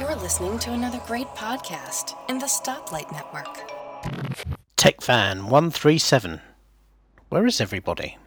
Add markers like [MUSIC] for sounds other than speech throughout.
You're listening to another great podcast in the Stoplight Network. TechFan 137. Where is everybody?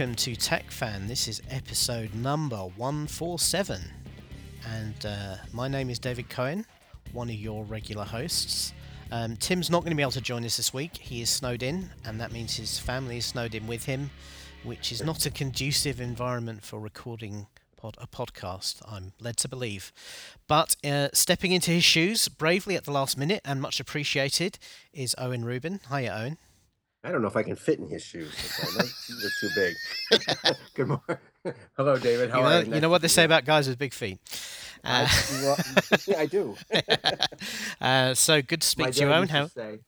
Welcome to TechFan. This is episode number 147. And uh, my name is David Cohen, one of your regular hosts. Um, Tim's not going to be able to join us this week. He is snowed in, and that means his family is snowed in with him, which is not a conducive environment for recording pod- a podcast, I'm led to believe. But uh, stepping into his shoes bravely at the last minute and much appreciated is Owen Rubin. Hiya, Owen. I don't know if I can fit in his shoes. They're [LAUGHS] too big. [LAUGHS] Good morning. [LAUGHS] Hello, David. How you are know, you? you Nice know what they say you. about guys with big feet. Uh, I, well, yeah, I do. uh, so good to speak My to you, Owen. How say,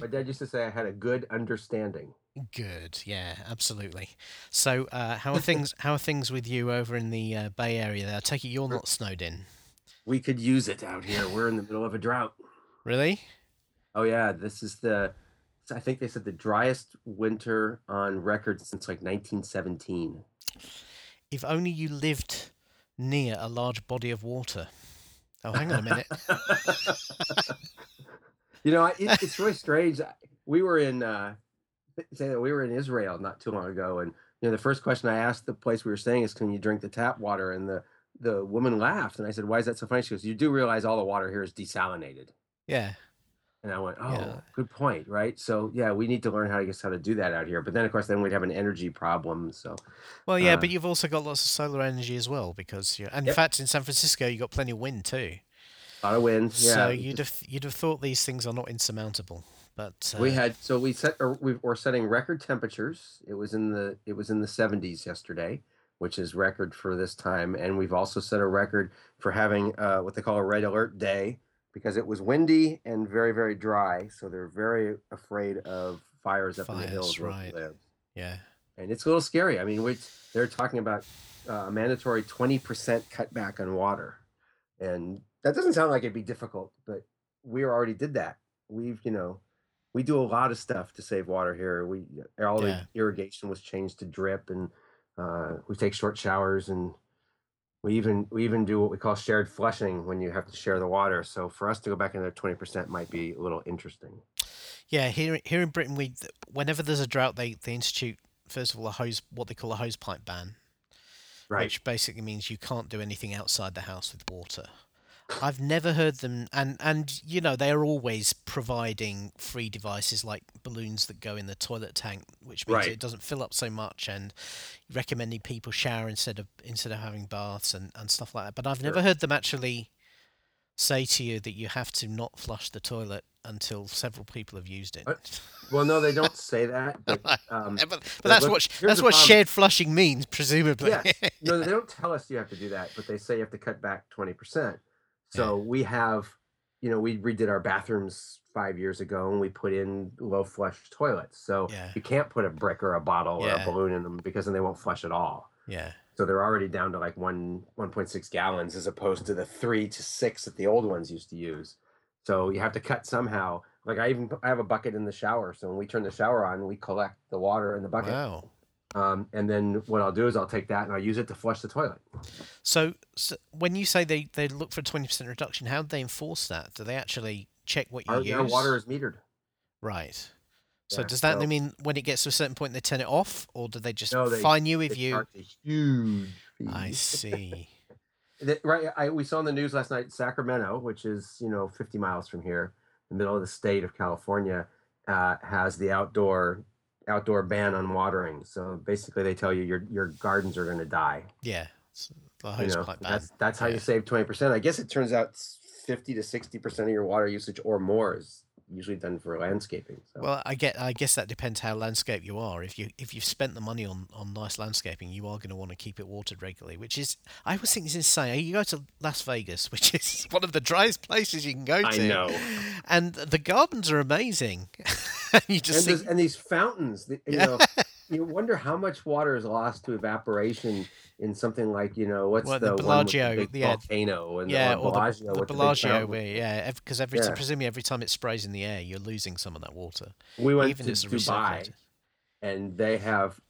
my dad used to say I had a good understanding. good? Yeah, absolutely. So uh, how are things? how are things with you over in the uh, Bay Area? There, I take it you're not snowed in, We could use it out here. We're in the middle of a drought. really? Oh yeah, this is the. I think they said the driest winter on record since like 1917. If only you lived near a large body of water. Oh, hang on a minute. [LAUGHS] you know, it, it's really strange. We were in uh, say that we were in Israel not too long ago, and you know, the first question I asked the place we were staying is, "Can you drink the tap water?" And the the woman laughed, and I said, "Why is that so funny?" She goes, "You do realize all the water here is desalinated." Yeah, And I went, "Oh, Yeah. good point, right?" So yeah, we need to learn how to guess how to do that out here. But then, of course, then we'd have an energy problem. So well, yeah, Uh, but you've also got lots of solar energy as well because you. And in fact, in San Francisco, you've got plenty of wind too. a lot of wind. Yeah, so you'd have you'd have thought these things are not insurmountable, but uh, we had so we set or we were setting record temperatures it was in the it was in the 70s yesterday which is record for this time and we've also set a record for having uh, what they call a red alert day because it was windy and very very dry so they're very afraid of fires up in the Fires, hills where right. live yeah. and it's a little scary i mean they're talking about uh, a mandatory 20% cutback on water and that doesn't sound like it'd be difficult but we already did that we've you know we do a lot of stuff to save water here we all Yeah. the irrigation was changed to drip and uh, we take short showers and we even we even do what we call shared flushing when you have to share the water. So for us to go back into 20% might be a little interesting. Yeah, here here in Britain, we whenever there's a drought, they they institute first of all a hose what they call a hose pipe ban, right. which basically means you can't do anything outside the house with water. I've never heard them, and and you know they are always providing free devices like balloons that go in the toilet tank, which means Right. it doesn't fill up so much, and recommending people shower instead of instead of having baths and and stuff like that. But I've never heard them actually say to you that you have to not flush the toilet until several people have used it. Well no they don't say [LAUGHS] that but um, but, but that's look, what sh- that's what problem. shared flushing means, presumably. yes. No, they [LAUGHS] don't tell us you have to do that, but they say you have to cut back 20%. So we have, you know, we redid our bathrooms five years ago and we put in low flush toilets. So Yeah. you can't put a brick or a bottle or a balloon in them because then they won't flush at all. yeah, So they're already down to like one 1.6 gallons as opposed to the three to six that the old ones used to use. So you have to cut somehow. Like I even I have a bucket in the shower. So when we turn the shower on, we collect the water in the bucket. wow. Um, and then what I'll do is I'll take that and I'll use it to flush the toilet. So, so when you say they, they look for a twenty percent reduction, how do they enforce that? Do they actually check what you Our, use? our water is metered. right. So Yeah, does that so- mean when it gets to a certain point they turn it off, or do they just No, they- fine you if you? a huge. I see. [LAUGHS] Right. I, we saw in the news last night, Sacramento, which is you know 50 miles from here, the middle of the state of California, uh, has the outdoor outdoor ban on watering. So basically, they tell you your your gardens are going to die. Yeah. You know, that's that's how Yeah. you save 20 percent. I guess it turns out 50 to 60 percent of your water usage or more is usually done for landscaping. So. Well, I get. I guess that depends how landscape you are. If you if you've spent the money on, on nice landscaping, you are going to want to keep it watered regularly. Which is, I always think is insane. You go to Las Vegas, [LAUGHS] which is one of the driest places you can go to. I know. And the gardens are amazing. [LAUGHS] you just and, think, and these fountains, you know, [LAUGHS] you wonder how much water is lost to evaporation in something like you know what's Well, the, the with the Bellagio, big yeah. volcano and yeah, or or Bellagio the, the Bellagio, yeah, because every Yeah. presumably every time it sprays in the air, you're losing some of that water, We went even to Dubai, and they have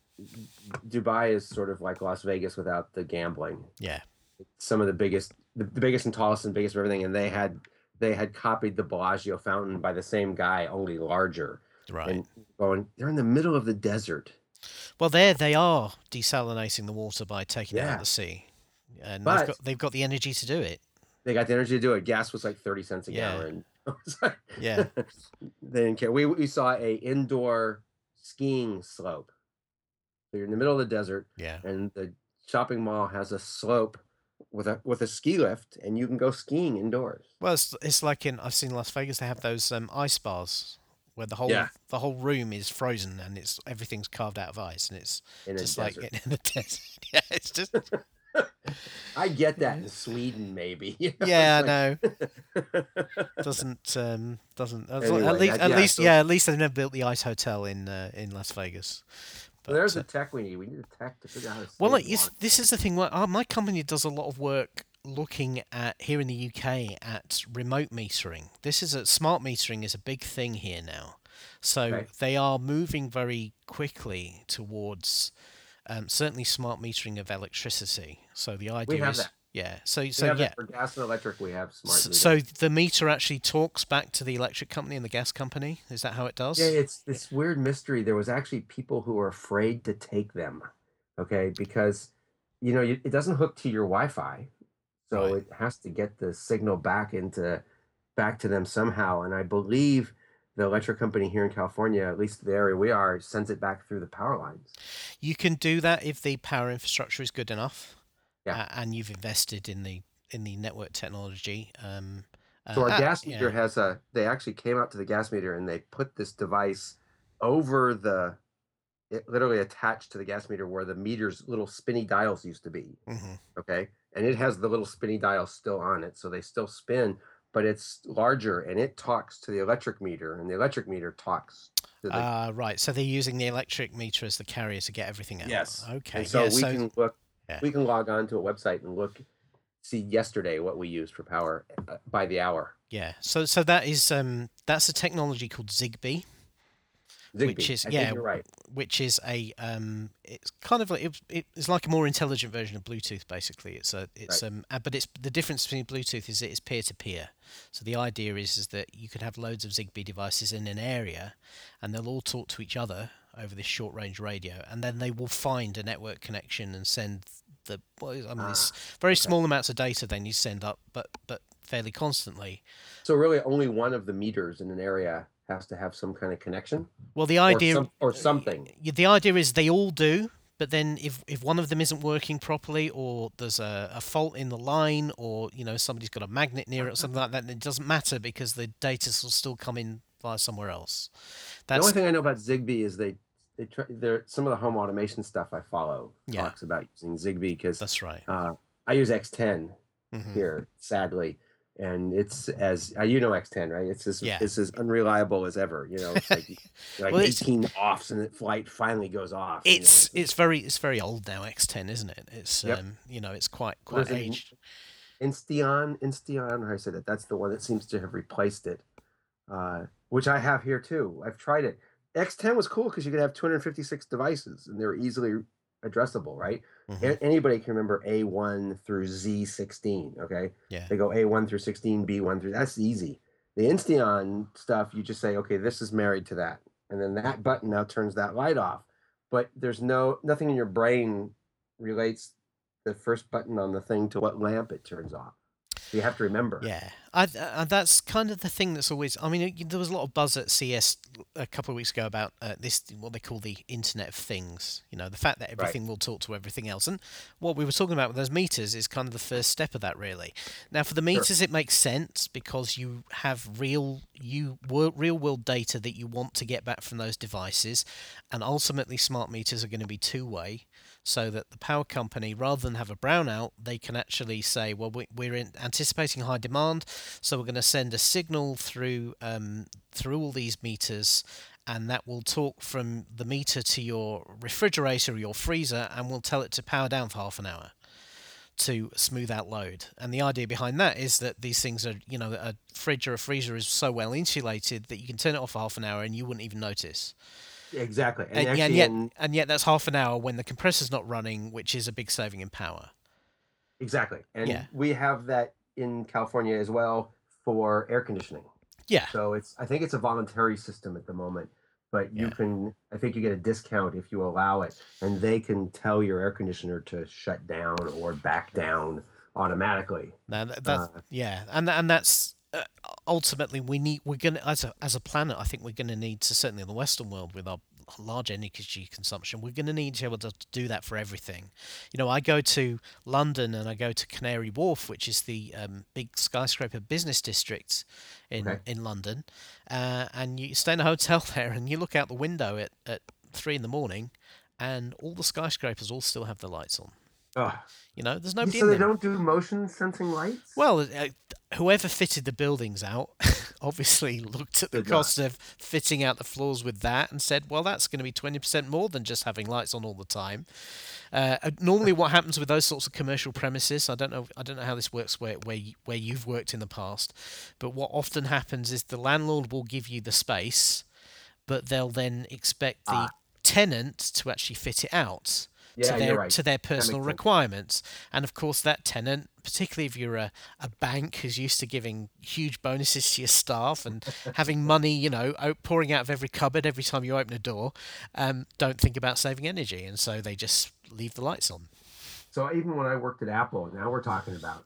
Dubai is sort of like Las Vegas without the gambling. Yeah, Some of the biggest, the, the biggest and tallest and biggest of everything, and they had they had copied the Bellagio fountain by the same guy, only larger. right. And going, they're in the middle of the desert. Well, there they are desalinating the water by taking it out of the sea, and But- they've got they've got the energy to do it. They got the energy to do it. Gas was like thirty cents a Yeah. gallon. [LAUGHS] Yeah. [LAUGHS] they didn't care. We we saw a indoor skiing slope. So you're in the middle of the desert, Yeah, and the shopping mall has a slope with a with a ski lift, and you can go skiing indoors. well, it's, it's like in I've seen Las Vegas. They have those um, ice bars where the whole Yeah. the whole room is frozen and it's everything's carved out of ice, and it's In just like desert. in the [LAUGHS] desert. Yeah, it's just [LAUGHS] I get that in Sweden, maybe. [LAUGHS] you know, yeah, I know. Doesn't um doesn't at least that- at yeah, least so- yeah at least they've never built the ice hotel in uh, in Las Vegas. Well, there's But, the tech we need. We need a tech to figure out how to. Well, like, this is the thing. Uh, my company does a lot of work looking at here in the UK at remote metering. This is a smart metering is a big thing here now. So Okay. they are moving very quickly towards um, certainly smart metering of electricity. So the idea is that. yeah. So We so yeah. for gas and electric. We have smart. Meters. So the meter actually talks back to the electric company and the gas company. Is that how it does? Yeah, it's this weird mystery. There was actually people who were afraid to take them, okay, because you know it doesn't hook to your Wi-Fi, so Right. it has to get the signal back into back to them somehow. And I believe the electric company here in California, at least the area we are, sends it back through the power lines. You can do that if the power infrastructure is good enough, Yeah. uh, and you've invested in the in the network technology. Um, So our uh, gas yeah. meter has a. They actually came out to the gas meter and they put this device over the. It literally attached to the gas meter where the meter's little spinny dials used to be. Mhm. okay and it has the little spinny dial still on it so they still spin but it's larger and it talks to the electric meter and the electric meter talks to the Ah, right. So they're using the electric meter as the carrier to get everything out. yes Okay. and so yeah, we so can look Yeah. we can log on to a website and look see yesterday what we used for power uh, by the hour yeah. So so that is um that's a technology called Zigbee, Zigbee. which is I yeah, you're right which is a um it's kind of like it, it's like a more intelligent version of Bluetooth basically. It's a it's um uh, but it's the difference between Bluetooth is that it's peer to peer. So the idea is is that you could have loads of Zigbee devices in an area, and they'll all talk to each other over this short range radio, and then they will find a network connection and send the well, I mean it's very okay. small amounts of data then you send up, but but fairly constantly. so really only one of the meters in an area has to have some kind of connection Well, the or, idea some, or something the idea is they all do but then if, if one of them isn't working properly or there's a, a fault in the line or you know somebody's got a magnet near it or something like that then it doesn't matter because the data will still come in via somewhere else the only thing i know about zigbee is they they try there some of the home automation stuff i follow Yeah. talks about using zigbee because that's right Uh, I use X10 Mhm. here, sadly, and it's as uh, you know X10, right? It's as Yeah. it's as unreliable as ever. You know, it's like [LAUGHS] like Well, it's- 18 offs and the flight finally goes off. you know, it's it's very it's very old now x10 isn't it it's Yep. um you know it's quite quite it? aged Insteon, Insteon, I don't know how I say that. That's the one that seems to have replaced it, uh, which I have here too. I've tried it. X10 was cool because you could have 256 devices and they were easily addressable, right? Mhm. A- Anybody can remember A1 through Z16, okay? yeah They go A1 through 16, B1 through. That's easy. The Insteon stuff, you just say, okay, this is married to that, and then that button now turns that light off. But there's no nothing in your brain relates the first button on the thing to what lamp it turns off. You have to remember. Yeah, I, uh, that's kind of the thing that's always. I mean, it, there was a lot of buzz at CES a couple of weeks ago about uh, this, what they call the Internet of Things. You know, the fact that everything Right. will talk to everything else. And what we were talking about with those meters is kind of the first step of that, really. Now, for the meters, it makes sense because you have real, you real world data that you want to get back from those devices, and ultimately, smart meters are going to be two way so that the power company, rather than have a brownout, they can actually say, well, we, we're in, anticipating high demand, so we're going to send a signal through um, through all these meters, and that will talk from the meter to your refrigerator or your freezer, and will tell it to power down for half an hour to smooth out load. And the idea behind that is that these things are, you know, a fridge or a freezer is so well insulated that you can turn it off for half an hour and you wouldn't even notice. Exactly. And, And, and yet, in- and yet that's half an hour when the compressor's not running, which is a big saving in power. exactly. And Yeah. we have that in California as well for air conditioning. Yeah, So it's I think it's a voluntary system at the moment, but you Yeah. can I think you get a discount if you allow it, and they can tell your air conditioner to shut down or back down automatically. Now that, that Uh, yeah, and and that's ultimately we need we're gonna as a as a planet. I think we're gonna need to certainly in the Western world with our large energy consumption, we're gonna need to be able to do that for everything. You know, I go to London and I go to Canary Wharf, which is the um, big skyscraper business district in Okay. in London, uh, and you stay in a hotel [LAUGHS] there and you look out the window at at three in the morning, and all the skyscrapers all still have the lights on. Ugh. You know, there's nobody so in they them. don't do motion sensing lights? Well, uh, whoever fitted the buildings out [LAUGHS] obviously looked at the Did not. cost of fitting out the floors with that and said, well, that's going to be 20% more than just having lights on all the time. Uh, uh, normally, what happens with those sorts of commercial premises, I don't know, I don't know how this works where where you, where you've worked in the past, but what often happens is the landlord will give you the space, but they'll then expect the Ah. tenant to actually fit it out yeah, to their right. to their personal sense. requirements. And of course, that tenant, particularly if you're a, a bank who's used to giving huge bonuses to your staff and [LAUGHS] having money, you know, pouring out of every cupboard every time you open a door, um, don't think about saving energy, and so they just leave the lights on. So even when I worked at Apple, now we're talking about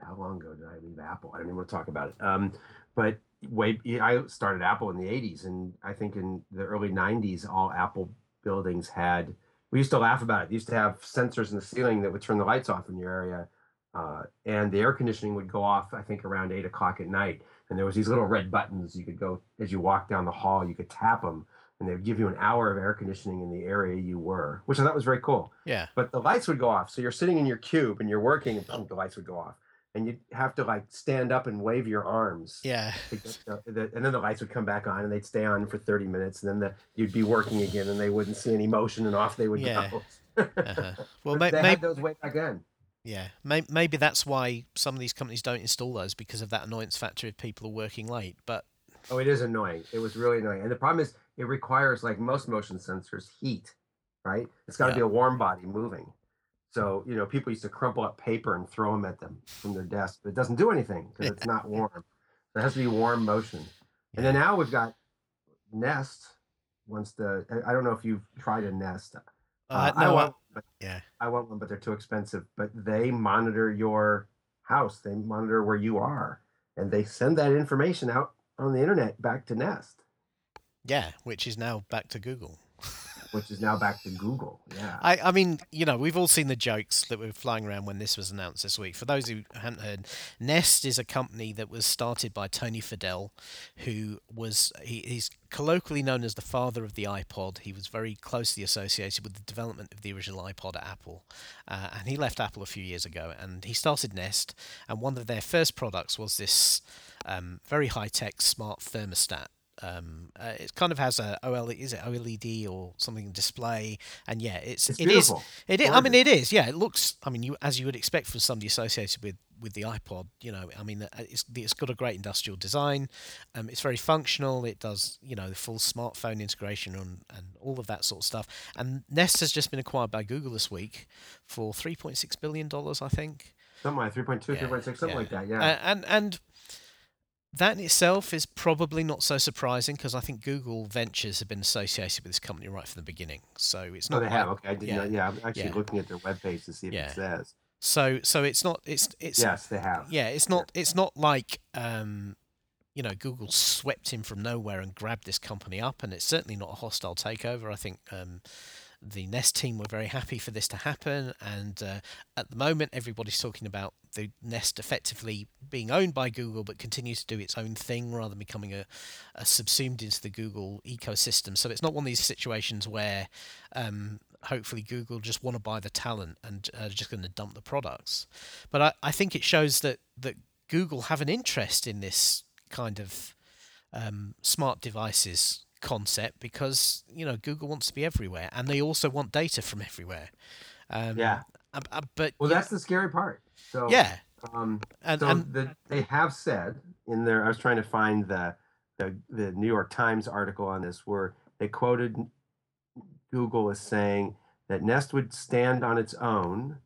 how long ago did I leave Apple? I don't even want to talk about it. Um, but way I started Apple in the '80s, and I think in the early '90s, all Apple buildings had. We used to laugh about it. They used to have sensors in the ceiling that would turn the lights off in your area, uh, and the air conditioning would go off. I think around eight o'clock at night, and there was these little red buttons you could go as you walk down the hall. You could tap them, and they would give you an hour of air conditioning in the area you were, which I thought was very cool Yeah, but the lights would go off. So you're sitting in your cube and you're working, and boom, the lights would go off, and you'd have to like stand up and wave your arms. yeah, the- the- and then the lights would come back on, and they'd stay on for 30 minutes, and then the, you'd be working again, and they wouldn't see any motion, and off they would Yeah. go. uh-huh. [LAUGHS] Well, But may, they may, had those way back then. yeah, may, maybe that's why some of these companies don't install those because of that annoyance factor if people are working late. But Oh, it is annoying. It was really annoying, and the problem is it requires like most motion sensors heat, right? It's got to Yeah. be a warm body moving. So you know, people used to crumple up paper and throw them at them from their desk, but it doesn't do anything because it's not [LAUGHS] warm. It has to be warm motion. And then now we've got Nest. Once the I- I don't know if you've tried a Nest. uh, Uh, no, I, want, but yeah. I want one, but they're too expensive. But they monitor your house. They monitor where you are, and they send that information out on the internet back to Nest, yeah, which is now back to Google. [LAUGHS] which is now back to Google. Yeah. I, I mean, you know, we've all seen the jokes that were flying around when this was announced this week. For those who haven't heard, Nest is a company that was started by Tony Fadell, who was he, he's colloquially known as the father of the iPod. He was very closely associated with the development of the original iPod at Apple, uh, and he left Apple a few years ago. And he started Nest, and one of their first products was this um, very high tech smart thermostat. Um, uh, it kind of has a OLED, is it OLED or something display, and yeah, it's, It's it is beautiful. it is. I mean, it is. Yeah, it looks. I mean, you as you would expect from somebody associated with with the iPod. You know, I mean, uh, it's it's got a great industrial design. Um, it's very functional. It does you know the full smartphone integration and and all of that sort of stuff. And Nest has just been acquired by Google this week for three point six billion dollars, I think. Something like 3.2, Yeah, 3.6, something yeah. like that. Yeah. Uh, and and that in itself is probably not so surprising because I think Google Ventures have been associated with this company right from the beginning. So it's oh, not they like- have. Okay. I did yeah, not. Yeah. I'm actually yeah. looking at their webpage to see if Yeah. it says. So so it's not it's it's Yes, they have. yeah it's not it's not like um you know Google swept in from nowhere and grabbed this company up, and it's certainly not a hostile takeover. I think um, the Nest team were very happy for this to happen, and uh, at the moment everybody's talking about the Nest effectively being owned by Google, but continues to do its own thing rather than becoming a, a subsumed into the Google ecosystem. So it's not one of these situations where um, hopefully Google just want to buy the talent and are just going to dump the products. But I, I think it shows that that Google have an interest in this kind of um, smart devices concept because you know Google wants to be everywhere, and they also want data from everywhere. Um, Yeah. uh, uh, but Well, that's the scary part. So yeah, Um, and, so and the, they have said in there. I was trying to find the, the the New York Times article on this, where they quoted Google as saying that Nest would stand on its own,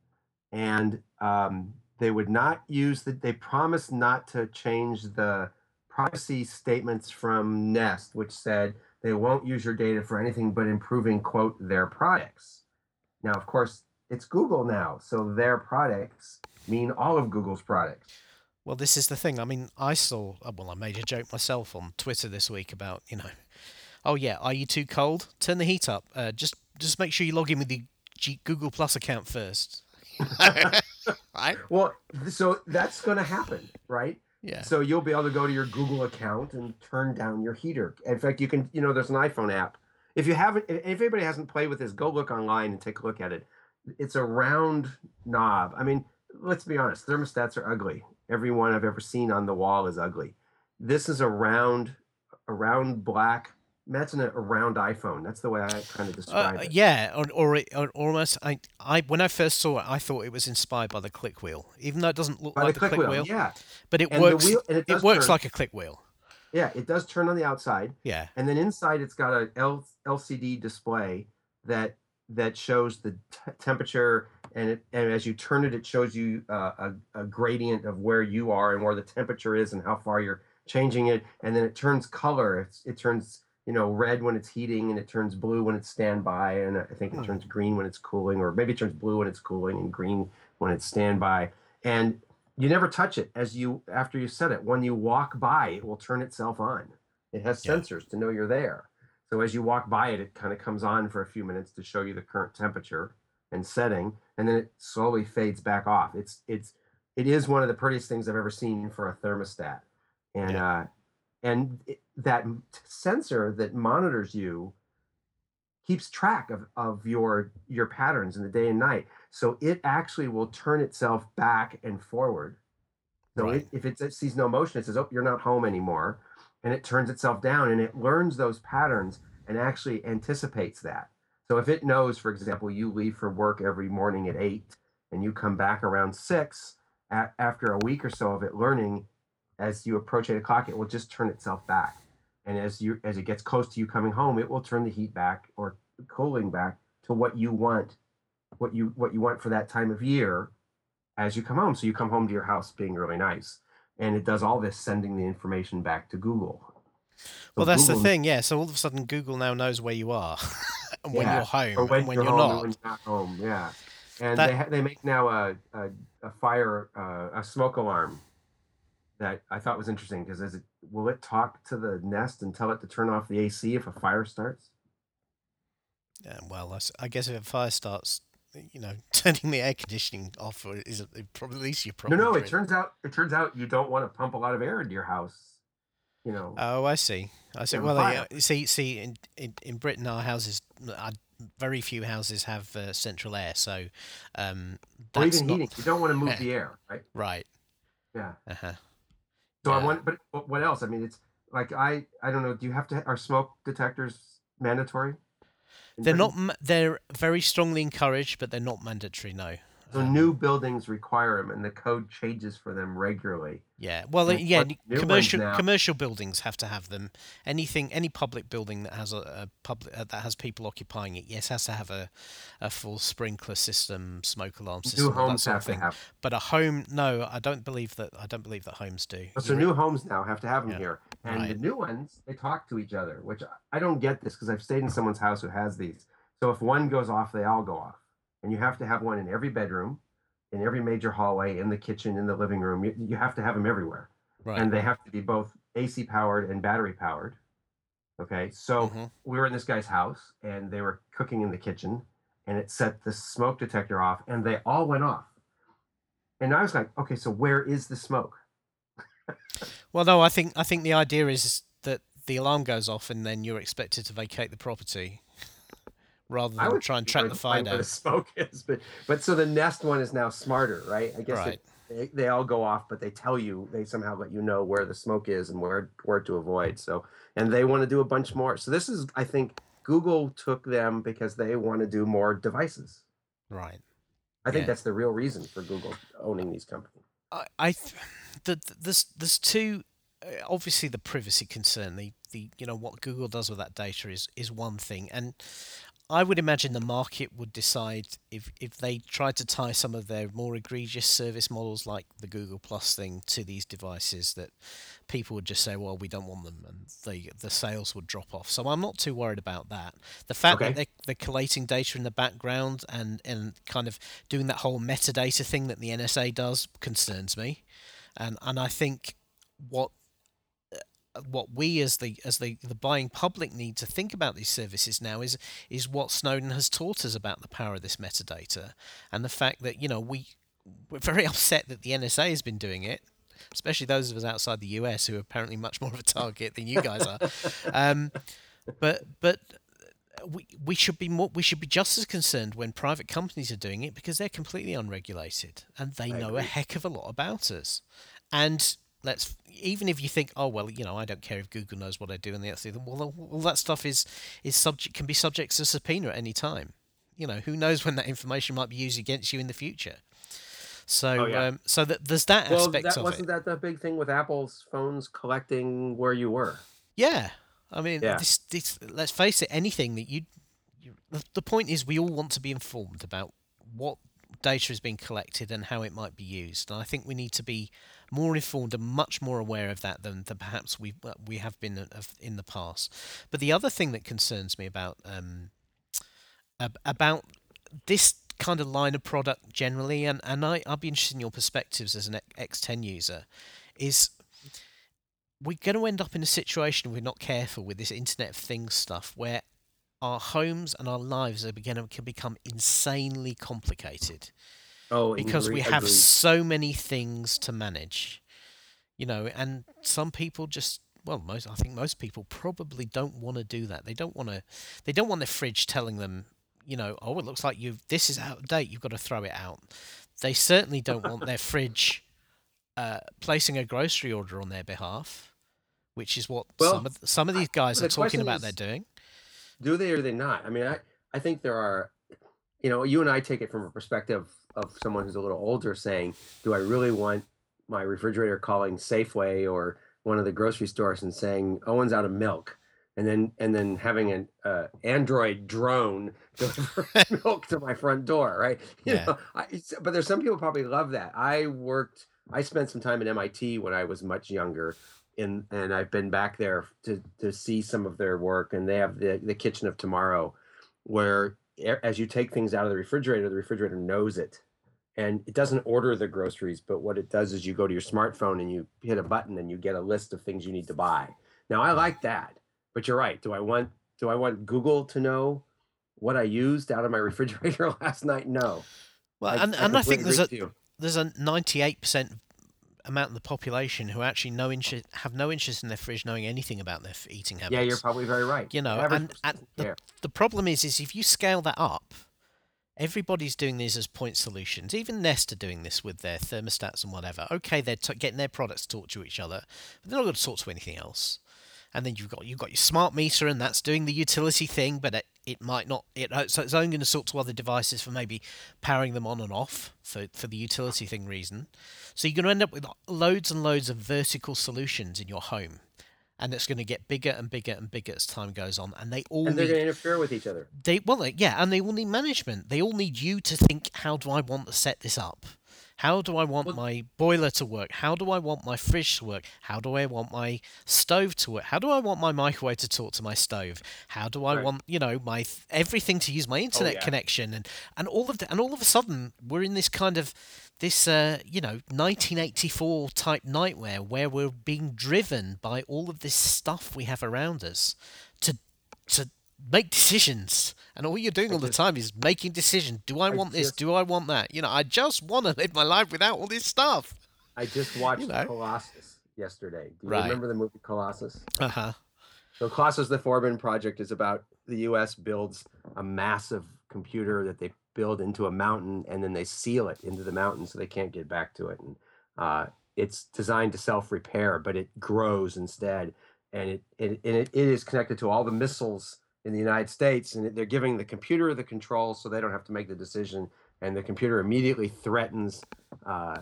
and um, they would not use the. They promised not to change the privacy statements from Nest, which said they won't use your data for anything but improving quote their products. Now, of course, it's Google now, so their products mean all of Google's products. well, this is the thing. I mean, I saw uh, well, I made a joke myself on Twitter this week about you know, oh yeah, are you too cold? Turn the heat up. Uh, just just make sure you log in with the G- Google Plus account first. [LAUGHS] right? Well, so that's going to happen, right? Yeah. So you'll be able to go to your Google account and turn down your heater. In fact, you can, you know, there's an iPhone app. If you haven't, if anybody hasn't played with this, go look online and take a look at it. It's a round knob. I mean, let's be honest, thermostats are ugly. Every one I've ever seen on the wall is ugly. This is a round, a round black. Imagine a, a round iPhone. That's the way I kind of describe Uh, it. yeah, or, or, it- or almost. I, I when I first saw it, I thought it was inspired by the click wheel, even though it doesn't look By like the the click wheel, yeah, But it and works. wheel, and it, it works turn. like a click wheel. yeah, it does turn on the outside. Yeah. and then inside it's got a L- LCD display that that shows the t- temperature and it and as you turn it it shows you uh, a, a gradient of where you are and where the temperature is and how far you're changing it and then it turns color it's, it turns you know red when it's heating and it turns blue when it's standby and i think it Hmm. turns green when it's cooling or maybe it turns blue when it's cooling and green when it's standby and you never touch it as you after you set it when you walk by it will turn itself on it has Yeah. sensors to know you're there. So as you walk by it, it kind of comes on for a few minutes to show you the current temperature and setting, and then it slowly fades back off. It's it's it is one of the prettiest things I've ever seen for a thermostat, and uh, and it, that sensor that monitors you keeps track of of your your patterns in the day and night. So it actually will turn itself back and forward. So Right. it, if it's, it sees no motion, it says, "Oh, you're not home anymore," and it turns itself down and it learns those patterns and actually anticipates that. So if it knows, for example, you leave for work every morning at eight and you come back around six, a- after a week or so of it learning, as you approach eight o'clock, it will just turn itself back. And as you as it gets close to you coming home, it will turn the heat back or cooling back to what you want, what you what you want for that time of year as you come home. So you come home to your house being really nice. And it does all this sending the information back to Google. So Well, that's Google- the thing. Yeah. So all of a sudden, Google now knows where you are [LAUGHS] and when Yeah, you're home or when, and when you're, you're, not. when you're not home. Yeah, and That- they ha- they make now a a, a fire uh, a smoke alarm that I thought was interesting because is it will it talk to the Nest and tell it to turn off the AC if a fire starts? Yeah, well, I guess if a fire starts, you know, [LAUGHS] turning the air conditioning off is it probably at least you're No, probably. no. It turns out it turns out you don't want to pump a lot of air into your house. You know. Oh, I see. I see. Well, yeah, see, see, in, in in Britain, our houses, uh, very few houses have uh, central air, so um, or even not heating. You don't want to move [LAUGHS] the air, right? right. Yeah. Uh-huh. So I want, but but what else? I mean, it's like I I don't know. Do you have to are smoke detectors mandatory? They're Britain? not. They're very strongly encouraged, but they're not mandatory. No. So new buildings require them, and the code changes for them regularly. Yeah. Well, uh, and yeah. new ones Commercial commercial buildings have to have them. Anything, any public building that has a, a public uh, that has people occupying it, yes, has to have a, a full sprinkler system, smoke alarm system, New homes sort have of to have. But a home, no, I don't believe that. I don't believe that homes do. So You're- new homes now have to have them Yeah. here, and the new ones they talk to each other, which I- I don't get this because I've stayed in someone's house who has these. So if one goes off, they all go off, and you have to have one in every bedroom, in every major hallway, in the kitchen, in the living room. You, you have to have them everywhere, Right. and they have to be both AC powered and battery powered. Okay, so Mhm. we were in this guy's house, and they were cooking in the kitchen, and it set the smoke detector off, and they all went off. And I was like, okay, so where is the smoke? [LAUGHS] Well, no, I think I think the idea is that the alarm goes off and then you're expected to vacate the property, rather than I would try and track the fire find where the smoke [LAUGHS] is, but but so the Nest one is now smarter, right? I guess Right. they, they all go off, but they tell you they somehow let you know where the smoke is and where where to avoid. So and they want to do a bunch more. So this is, I think, Google took them because they want to do more devices. Right. I think Yeah. that's the real reason for Google owning these companies. I, I th- the, the, there's there's two uh, obviously the privacy concern the the you know what Google does with that data is is one thing and I would imagine the market would decide if if they tried to tie some of their more egregious service models like the Google Plus thing to these devices that people would just say well we don't want them and the the sales would drop off. So I'm not too worried about that. The fact Okay. that they're, they're collating data in the background and and kind of doing that whole metadata thing that the NSA does concerns me. And and I think what what we as the as the the buying public need to think about these services now is is what Snowden has taught us about the power of this metadata and the fact that you know we we're very [LAUGHS] upset that the NSA has been doing it especially those of us outside the US who are apparently much more of a target than you guys are [LAUGHS] um, but but we we should be more we should be just as concerned when private companies are doing it because they're completely unregulated and they I know agree. a heck of a lot about us. And let's even if you think, oh well, you know, I don't care if Google knows what I do and the other thing, well, all that stuff is is subject can be subject to subpoena at any time. You know, who knows when that information might be used against you in the future. So, Oh, yeah. um, so that there's that Well, aspect that of wasn't it. that the big thing with Apple's phones collecting where you were. Yeah, I mean, Yeah. this, this, let's face it. Anything that you, you the, the point is, we all want to be informed about what data is being collected and how it might be used. And I think we need to be more informed and much more aware of that than, than perhaps we we have been in the past. But the other thing that concerns me about um, ab- about this kind of line of product generally, and, and I, I'd be interested in your perspectives as an X- X10 user, is we're going to end up in a situation if we're not careful with this Internet of Things stuff where our homes and our lives are going to become insanely complicated Oh, because we have agreed. so many things to manage you know and some people just well most i think most people probably don't want to do that. They don't want to they don't want their fridge telling them you know oh it looks like you this is out of date you've got to throw it out. They certainly don't want their fridge uh, placing a grocery order on their behalf which is what Well, some of some of these guys the are talking about is- they're doing do they or they not? I mean, I I think there are, you know, you and I take it from a perspective of someone who's a little older, saying, do I really want my refrigerator calling Safeway or one of the grocery stores and saying Owen's out of milk, and then and then having an uh, Android drone [LAUGHS] deliver [LAUGHS] milk to my front door, right? [LAUGHS] You Yeah. know, I, but there's some people probably love that. I worked, I spent some time at MIT when I was much younger, and and I've been back there to to see some of their work, and they have the the kitchen of tomorrow, where as you take things out of the refrigerator, the refrigerator knows it, and it doesn't order the groceries, but what it does is you go to your smartphone and you hit a button and you get a list of things you need to buy. Now I like that, but you're right. Do I want do I want Google to know what I used out of my [LAUGHS] refrigerator last night? No. well and, and i think there's a you. there's a 98% amount of the population who actually no interest have no interest in their fridge knowing anything about their eating habits. Yeah, you're probably very right. you know, Average and, person and the, the problem is, is if you scale that up, everybody's doing these as point solutions. Even Nest are doing this with their thermostats and whatever. Okay, they're t- getting their products to talk to each other, but they're not going to talk to anything else. And then you've got you've got your smart meter, and that's doing the utility thing, but it, it might not. It uh, so it's only going to talk to other devices for maybe powering them on and off for for the utility thing reason. So you're going to end up with loads and loads of vertical solutions in your home, and it's going to get bigger and bigger and bigger as time goes on. And they all And they're need going to interfere with each other. they well they- yeah and they all need management they all need you to think how do i want to set this up How do I want Well- my boiler to work? How do I want my fridge to work? How do I want my stove to work? How do I want my microwave to talk to my stove? How do I Right. want, you know, my th- everything to use my internet yeah. connection and and all of the, and all of a sudden we're in this kind of this uh, you know 1984 type nightmare where we're being driven by all of this stuff we have around us to to make decisions and all you're doing all the time is making decisions do i, I want this do i want that you know i just want to live my life without all this stuff I just watched know. Colossus yesterday. Do you Right. remember the movie Colossus? uh-huh So Colossus the Forbin project is about the US builds a massive computer that they build into a mountain and then they seal it into the mountain so they can't get back to it. And uh, it's designed to self-repair, but it grows instead. And it, it, and it, it is connected to all the missiles in the United States. And they're giving the computer the control so they don't have to make the decision. And the computer immediately threatens uh,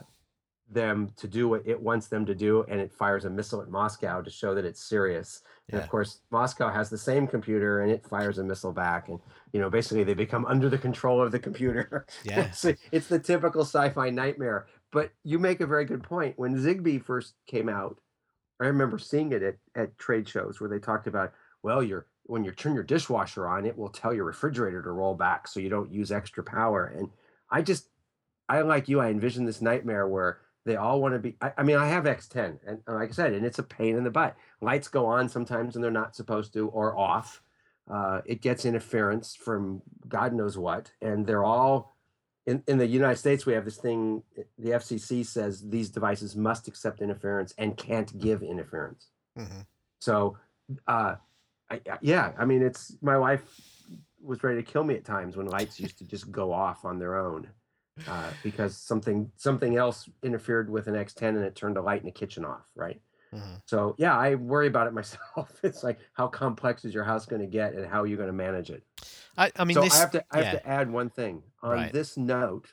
them to do what it wants them to do. And it fires a missile at Moscow to show that it's serious. And of course, Moscow has the same computer and it fires a missile back. And, you know, basically they become under the control of the computer. [LAUGHS] Yeah. it's, it's the typical sci fi nightmare. But you make a very good point. When Zigbee first came out, I remember seeing it at, at trade shows where they talked about, well, you're when you turn your dishwasher on, it will tell your refrigerator to roll back so you don't use extra power. And I just, I like you, I envision this nightmare where they all want to be. I, I mean, I have X10, and uh, like I said, and it's a pain in the butt. Lights go on sometimes and they're not supposed to, or off. Uh, it gets interference from God knows what, and they're all in, in the United States. We have this thing. The FCC says these devices must accept interference and can't give interference. Mhm. So, uh, I, yeah, I mean, it's my wife was ready to kill me at times when lights used to just go off on their own uh, because something something else interfered with an X10 and it turned a light in the kitchen off, right? Mhm. So yeah, I worry about it [LAUGHS] myself. It's like how complex is your house going to get and how are you going to manage it? I, I mean so this I have to I have to add one thing on Right. this note.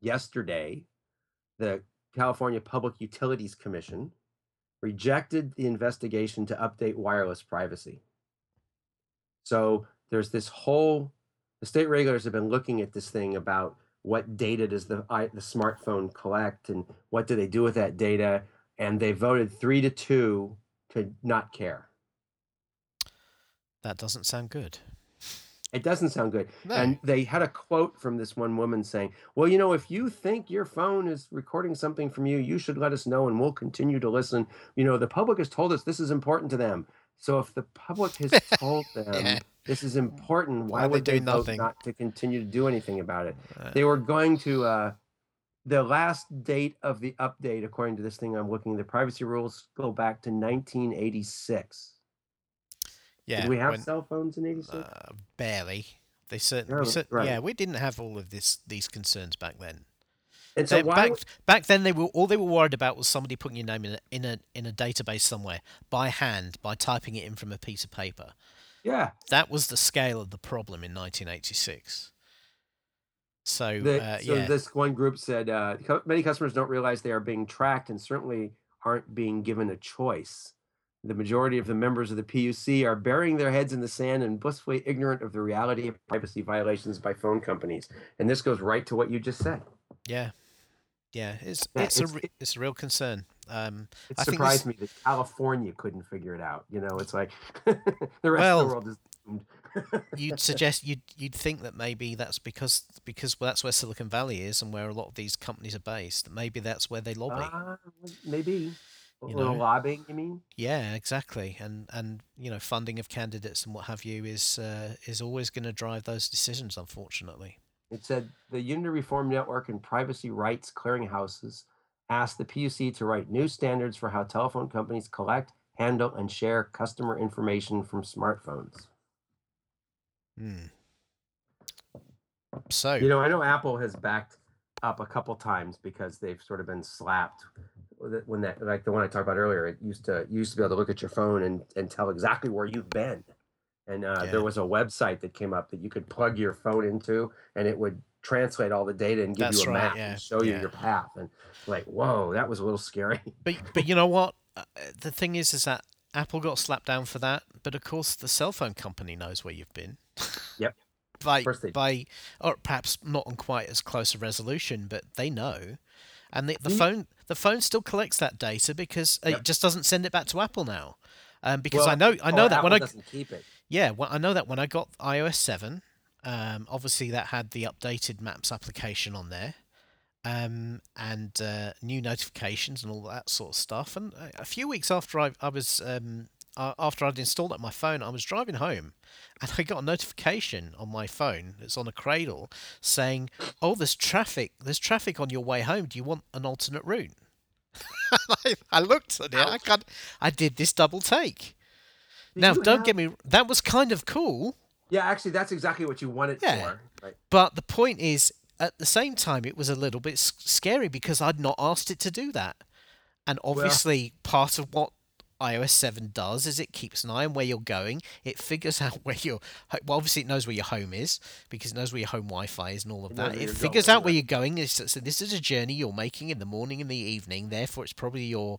Yesterday, the California Public Utilities Commission rejected the investigation to update wireless privacy. So there's this whole the state regulators have been looking at this thing about what data does the the smartphone collect and what do they do with that data and they voted 3 to 2 to not care. that doesn't sound good It doesn't sound good. no And they had a quote from this one woman saying, Well, you know, if you think your phone is recording something from you, you should let us know and we'll continue to listen. You know, the public has told us this is important to them. So if the public has [LAUGHS] told them Yeah. this is important, Why why, are they would they nothing? not to continue to do anything about it? Uh, They were going to, uh, the last date of the update, according to this thing I'm looking, the privacy rules go back to 1986. Yeah Did we have when- cell phones in 86? uh, barely they certainly Yeah, we right. yeah we didn't have all of this these concerns back then and so They- back would- back then they were all they were worried about was somebody putting your name in a, in a in a database somewhere by hand by typing it in from a piece of paper. yeah, That was the scale of the problem in 1986. So, The, uh, so yeah, this one group said uh, many customers don't realize they are being tracked and certainly aren't being given a choice. The majority of the members of the PUC are burying their heads in the sand and blissfully ignorant of the reality of privacy violations by phone companies. And this goes right to what you just said. yeah, yeah. It's Yeah, it's a it's- re- it's a real concern. Um, It I think surprised me that California couldn't figure it out. You know, it's like [LAUGHS] the rest Well, of the world is doomed. you'd [LAUGHS] suggest you'd you'd think that maybe that's because because well, that's where Silicon Valley is and where a lot of these companies are based. Maybe that's where they lobby. Uh, maybe. A You little know. lobbying, you mean? Yeah, exactly. And and you know, funding of candidates and what have you is uh, is always going to drive those decisions. Unfortunately. It said the Utility Reform Network and privacy rights clearinghouses asked the PUC to write new standards for how telephone companies collect, handle, and share customer information from smartphones. Hmm. So You know, I know Apple has backed up a couple times because they've sort of been slapped when that, like the one I talked about earlier. It used to you used to be able to look at your phone and and tell exactly where you've been. And uh, Yeah. there was a website that came up that you could plug your phone into, and it would translate all the data and give That's you a right, map yeah, and show you your path. And like, whoa, that was a little scary. [LAUGHS] but but you know what? Uh, the thing is, is that Apple got slapped down for that, but of course the cell phone company knows where you've been. [LAUGHS] Yep. by by or perhaps not on quite as close a resolution, but they know. And the, the Mm. phone the phone still collects that data because uh, Yep. it just doesn't send it back to Apple now. Um, because Well, I know I oh, know that Apple when I doesn't keep it. yeah well, I know that when I got iOS seven, um, obviously that had the updated Maps application on there, um, and uh, new notifications and all that sort of stuff. And a- a few weeks after I, I was um, uh, after I'd installed it on my phone, I was driving home, and I got a notification on my phone that's on a cradle saying, "Oh, there's traffic. There's traffic on your way home. Do you want an alternate route?" [LAUGHS] I, I looked at it. I can't, I did this double take. Did now, don't have- get me. That was kind of cool. Yeah, actually, that's exactly what you wanted Yeah. for. Right. But the point is, at the same time, it was a little bit scary because I'd not asked it to do that. And obviously, part of what iOS 7 does is it keeps an eye on where you're going. It figures [LAUGHS] out where you're. Well, obviously, it knows where your home is because it knows where your home Wi Fi is and all of that. It figures going, out where you're going. So this is a journey you're making in the morning and the evening. Therefore, it's probably your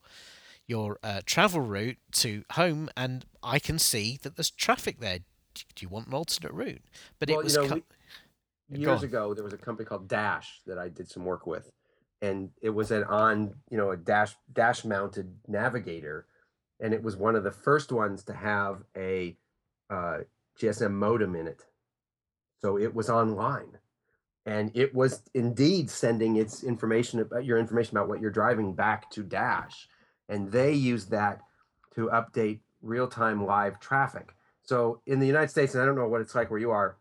your uh, travel route to home, and I can see that there's traffic there. Do do you want an alternate route? But Well, it was. you know, co- we- years ago there was a company called Dash that I did some work with, and it was an on you know a dash dash mounted navigator, and it was one of the first ones to have a uh, GSM modem in it, so it was online, and it was indeed sending its information about your information about what you're driving back to Dash, and they used that to update real time live traffic. So in the United States, and I don't know what it's like where you are,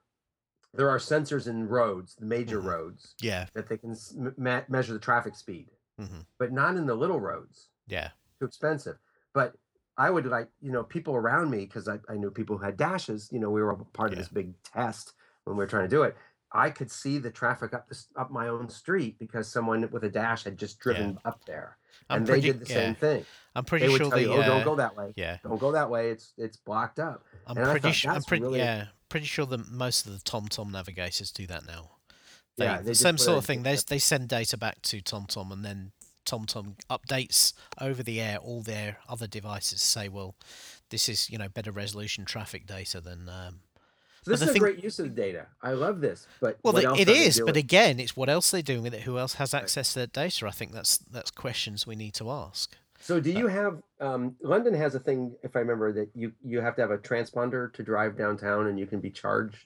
there are sensors in roads, the major Mhm. roads, yeah. that they can s- m- me- measure the traffic speed, hmm but not in the little roads. Yeah. Too expensive. But I would like, you know, people around me, because I, I knew people who had dashes, you know, we were a part of this big test when we were trying to do it. I could see the traffic up this, up my own street because someone with a dash had just driven up there, I'm and they pretty, did the yeah, same thing. I'm pretty They would sure tell the you, "Oh, uh, don't go that way. yeah. Don't go that way. It's it's blocked up." I'm and pretty sure. I'm pretty really- yeah. Pretty sure that most of the TomTom navigators do that now. They, Yeah, the they same sort of thing. They they send data back to TomTom, and then TomTom updates over the air all their other devices. Say, well, this is you know better resolution traffic data than. Um, So this the is thing- a great use of the data. I love this, but well, else it is, but again, it's what else they're doing with it. Who else has Right. access to that data? I think that's that's questions we need to ask. So do you have um, London has a thing, if I remember, that you you have to have a transponder to drive downtown, and you can be charged.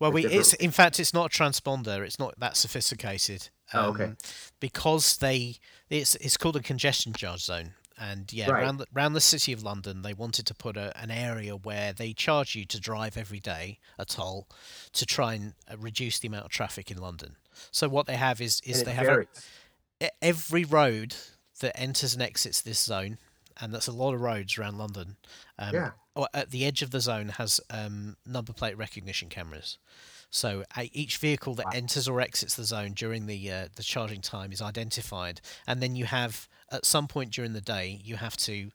Well, we different- it's in fact it's not a transponder. It's not that sophisticated. Oh, okay. um, Because they it's it's called a congestion charge zone, and yeah, Right. around the, around the city of London, they wanted to put a, an area where they charge you to drive every day a toll to try and uh, reduce the amount of traffic in London. So what they have is is they have a, every road that enters and exits this zone, and that's a lot of roads around London. Um, Yeah. or at the edge of the zone has um, number plate recognition cameras. So each vehicle that Wow. enters or exits the zone during the uh, the charging time is identified, and then you have at some point during the day you have to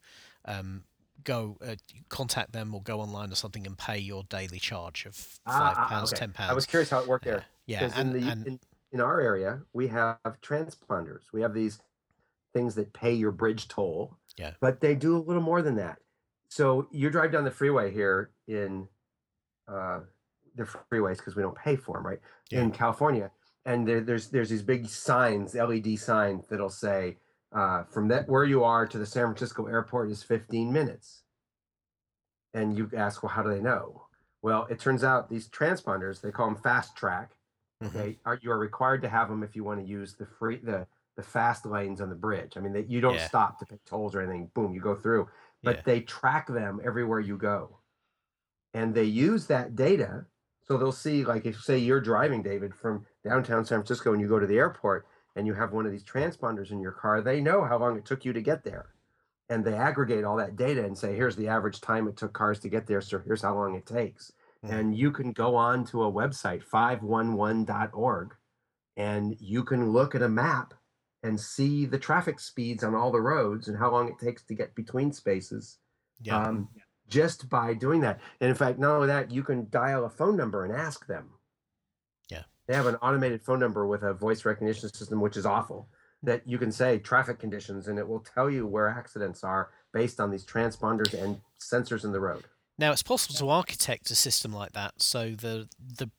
um, go uh, contact them or go online or something and pay your daily charge of five Ah, ah, pounds, okay. ten pounds. I was curious how it worked there. yeah, Because in the and in, in our area, we have transponders. We have these things that pay your bridge toll. Yeah. But they do a little more than that. So you drive down the freeway here in uh, the freeways because we don't pay for them, right? Yeah. In California, and there, there's there's these big signs, LED signs that'll say uh, from that where you are to the San Francisco airport is 15 minutes. And you ask, well, how do they know? Well, it turns out these transponders, they call them FasTrak. mhm. Okay, are you are required to have them if you want to use the free the the fast lanes on the bridge. I mean, that you don't Yeah. stop to pay tolls or anything. Boom, you go through. But Yeah. they track them everywhere you go, and they use that data. So they'll see, like, if say you're driving, David, from downtown San Francisco, and you go to the airport, and you have one of these transponders in your car, they know how long it took you to get there, and they aggregate all that data and say, here's the average time it took cars to get there. So here's how long it takes Mhm. and you can go on to a website 511.org and you can look at a map and see the traffic speeds on all the roads and how long it takes to get between spaces yeah. um, just by doing that. And in fact not only that you can dial a phone number and ask them. Yeah. they have an automated phone number with a voice recognition system which is awful that you can say traffic conditions and it will tell you where accidents are based on these transponders and sensors in the road. Now it's possible to architect a system like that so the the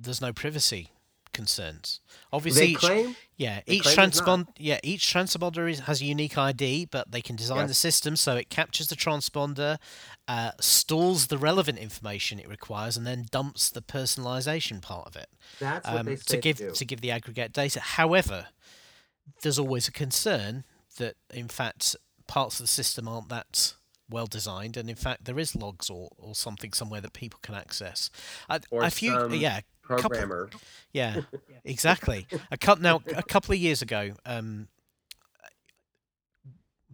there's no privacy concerns. Obviously, each, claim yeah, each claim there's not. transpond yeah each transponder is, has a unique ID, but they can design the system so it captures the transponder, uh, stores the relevant information it requires, and then dumps the personalization part of it that's what um, they to give do. to give the aggregate data. However, there's always a concern that in fact parts of the system aren't that well designed, and in fact there is logs or, or something somewhere that people can access. I, Or a few, some yeah, couple- programmer. [LAUGHS] yeah, exactly. A couple now, a couple of years ago, um,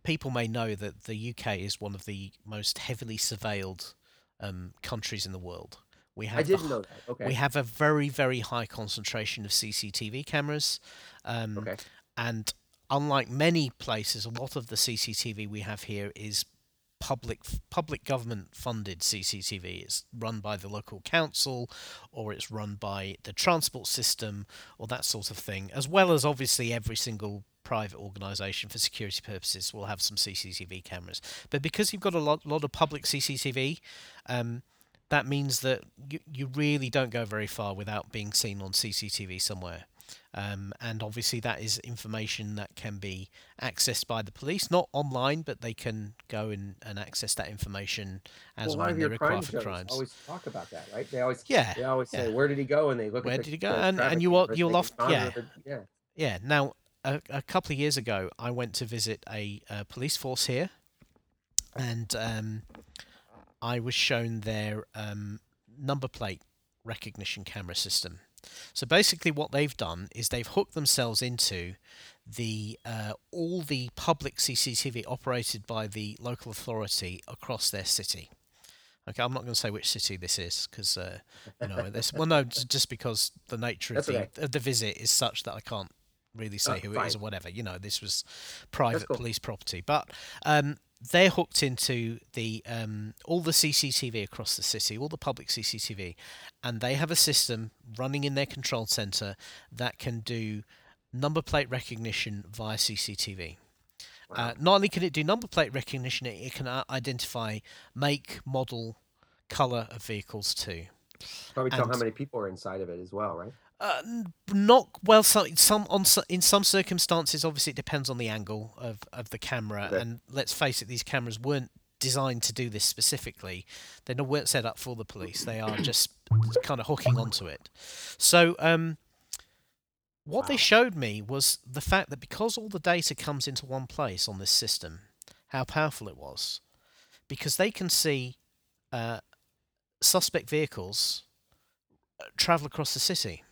people may know that the UK is one of the most heavily surveilled um, countries in the world. We have I didn't h- know that. Okay. we have a very very high concentration of CCTV cameras, um, okay. and unlike many places, a lot of the CCTV we have here is public public government funded CCTV. It's run by the local council, or it's run by the transport system, or that sort of thing. As well as obviously every single private organisation for security purposes will have some CCTV cameras. But because you've got a lot lot of public CCTV. Um, that means that you, you really don't go very far without being seen on CCTV somewhere. Um, and obviously, that is information that can be accessed by the police, not online, but they can go and, and access that information as well, a when they require crime for crimes. always talk about that, right? They always Yeah, they always say yeah. where did he go, and they look Where at the, did he go? And- and you will- you'll they oft- can yeah. yeah. Yeah. Now, a, a couple of years ago, I went to visit a, uh police force here, and um, I was shown their um, number plate recognition camera system. So basically, what they've done is they've hooked themselves into the uh, all the public CCTV operated by the local authority across their city. Okay, I'm not going to say which city this is because uh, you know this. Well, no, just because the nature of the okay. of the visit is such that I can't really say Oh, who it is or whatever. You know, this was private cool. police property, but um, they're hooked into the um, all the CCTV across the city, all the public CCTV, and they have a system running in their control center that can do number plate recognition via CCTV. Uh, not only can it do number plate recognition, it, it can uh, identify make, model, color of vehicles too. Probably tell and- how many people are inside of it as well, right? Uh, not well. So, some on in some circumstances, obviously, it depends on the angle of, of the camera. Okay. And let's face it, these cameras weren't designed to do this specifically. They weren't set up for the police. They are just kind of hooking onto it. So, um, what they showed me was the fact that because all the data comes into one place on this system, how powerful it was. Because they can see uh, suspect vehicles uh, travel across the city.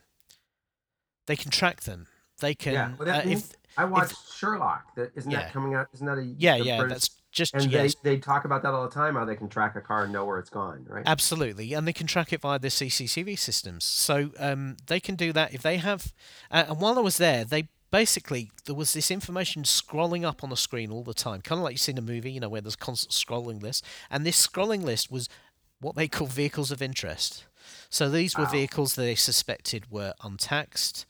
They can track them. They can. yeah. Well, uh, if, I watched Sherlock. That isn't Yeah. that coming out? Isn't that a yeah, yeah, British- that's just and yes, they they talk about that all the time. How they can track a car and know where it's gone, right? Absolutely, and they can track it via the CCTV systems. So um, they can do that if they have. Uh, and while I was there, they basically there was this information scrolling up on the screen all the time, kind of like you see in a movie, you know, where there's constant scrolling list. And this scrolling list was what they call vehicles of interest. So these were Wow. vehicles that they suspected were untaxed,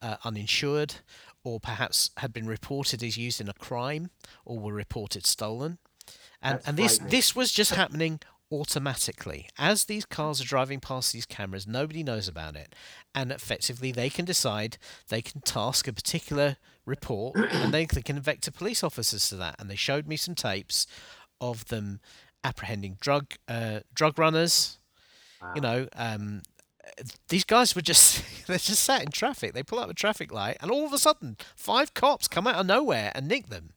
uh, uninsured, or perhaps had been reported as used in a crime, or were reported stolen. And That's and this this was just happening automatically as these cars are driving past these cameras. Nobody knows about it, and effectively they can decide they can task a particular report, and they can convict police officers to that. And they showed me some tapes of them apprehending drug uh, drug runners. You know, um, these guys were just [LAUGHS] they're just sat in traffic. They pull up a traffic light, and all of a sudden, five cops come out of nowhere and nick them.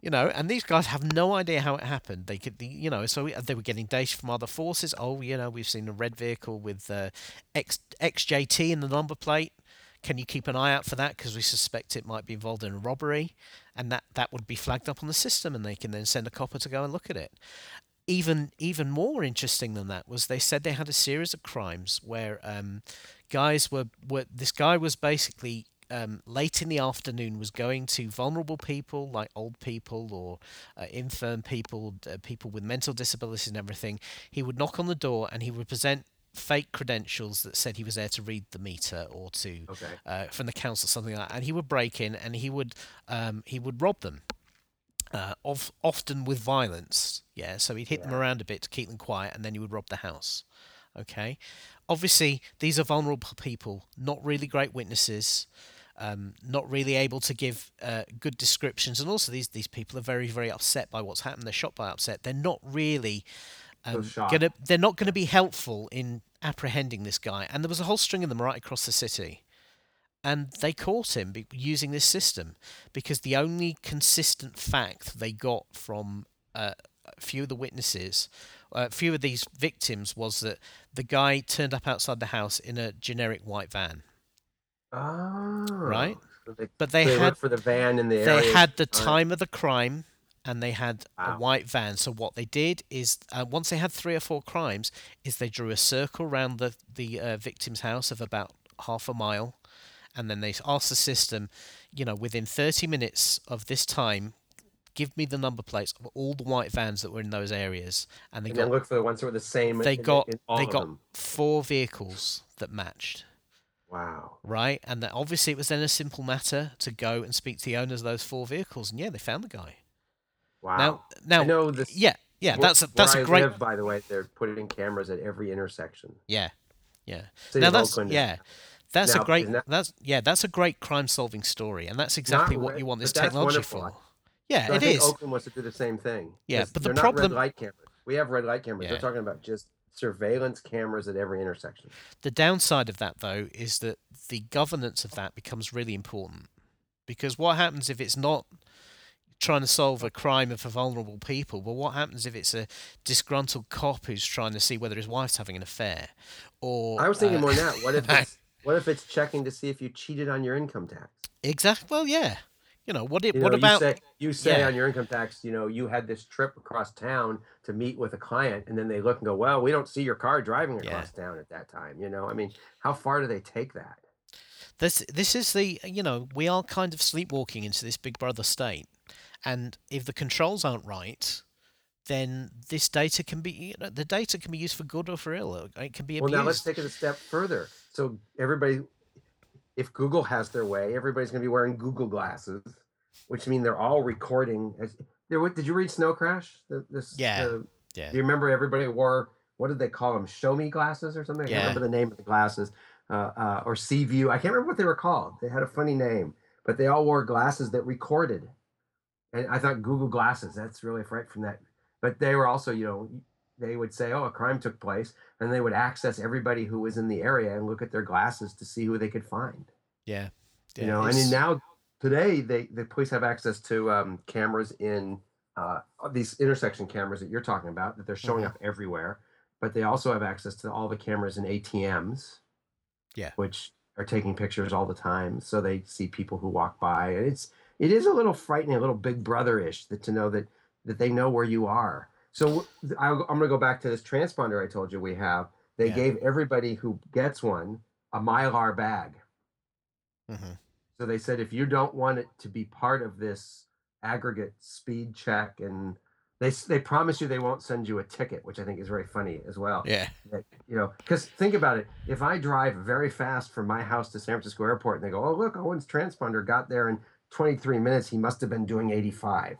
You know, and these guys have no idea how it happened. They could, you know, so we- they were getting data from other forces. Oh, you know, we've seen a red vehicle with uh, X XJT in the number plate. Can you keep an eye out for that because we suspect it might be involved in a robbery, and that that would be flagged up on the system, and they can then send a copper to go and look at it even even more interesting than that was they said they had a series of crimes where um, guys were, were this guy was basically um, late in the afternoon was going to vulnerable people like old people or uh, infirm people, uh, people with mental disabilities and everything. He would knock on the door and he would present fake credentials that said he was there to read the meter or to Okay. uh, from the council something like that. And he would break in and he would um, he would rob them uh, of often with violence. Yeah, so he'd hit them around a bit to keep them quiet, and then he would rob the house. Okay, obviously these are vulnerable people, not really great witnesses, um, not really able to give uh, good descriptions, and also these these people are very very upset by what's happened. They're shocked by upset. They're not really um, gonna they're not going to be helpful in apprehending this guy. And there was a whole string of them right across the city. And they caught him using this system because the only consistent fact they got from uh, a few of the witnesses, a few of these victims, was that the guy turned up outside the house in a generic white van. Oh. Right. So they, But they they had for the van in the they area. had the Uh, time of the crime and they had a white van so what they did is uh, once they had three or four crimes is they drew a circle around the the uh, victim's house of about half a mile and then they asked the system you know within 30 minutes of this time give me the number plates of all the white vans that were in those areas and they and got look for the ones that were the same. they in- got in they got them. four vehicles that matched Wow. right? And that obviously it was then a simple matter to go and speak to the owners of those four vehicles, and yeah, they found the guy. Wow. Now, now, I know this. yeah, yeah, where- that's a that's a I great, Live, by the way, they're putting cameras at every intersection. yeah, yeah. City now that's Oakland is yeah, that's Now, a great that- that's yeah, that's a great crime-solving story, and that's exactly what you want this technology for. Yeah, So it is. Oakland wants to do the same thing. Yeah, but the they're not problem- red light cameras. We have red light cameras. Yeah. They're talking about just surveillance cameras at every intersection. The downside of that, though, is that the governance of that becomes really important. Because what happens if it's not trying to solve a crime for vulnerable people? Well, what happens if it's a disgruntled cop who's trying to see whether his wife's having an affair? Or I was thinking uh, more than that. What if [LAUGHS] it's what if it's checking to see if you cheated on your income tax? exactly? Well, yeah. You know what? It, You what know, about? you say, you say yeah. on your income tax, you know, you had this trip across town to meet with a client, and then they look and go, "Well, we don't see your car driving Yeah. across town at that time." You know, I mean, how far do they take that? This this is the you know we are kind of sleepwalking into this Big Brother state, and if the controls aren't right, then this data can be you know, the data can be used for good or for ill. It can be abused. Well, now let's take it a step further. So everybody, if Google has their way, everybody's going to be wearing Google glasses, which mean they're all recording. As there, did you read Snow Crash? The, this, Yeah. the- yeah. Do you remember everybody wore what did they call them? Show me glasses or something? I Yeah. can't remember the name of the glasses. Uh, uh, or Sea View. I can't remember what they were called. They had a funny name, but they all wore glasses that recorded. And I thought Google Glasses. That's really right from that. But they were also, you know, they would say, "Oh, a crime took place," and they would access everybody who was in the area and look at their glasses to see who they could find. Yeah. You yeah, know, I it's- mean, now today they the police have access to um, cameras in uh, these intersection cameras that you're talking about that they're showing Mhm. up everywhere, but they also have access to all the cameras in ATMs. Yeah. which are taking pictures all the time, so they see people who walk by, and it's it is a little frightening, a little Big Brother ish that to know that that they know where you are. So I, I'm going to go back to this transponder I told you we have. They Yeah. gave everybody who gets one a mylar bag. Mhm. So they said if you don't want it to be part of this aggregate speed check, and they they promise you they won't send you a ticket, which I think is very funny as well. Yeah. You know, because think about it: if I drive very fast from my house to San Francisco Airport, and they go, "Oh, look, Owen's transponder got there in 23 minutes. He must have been doing 85."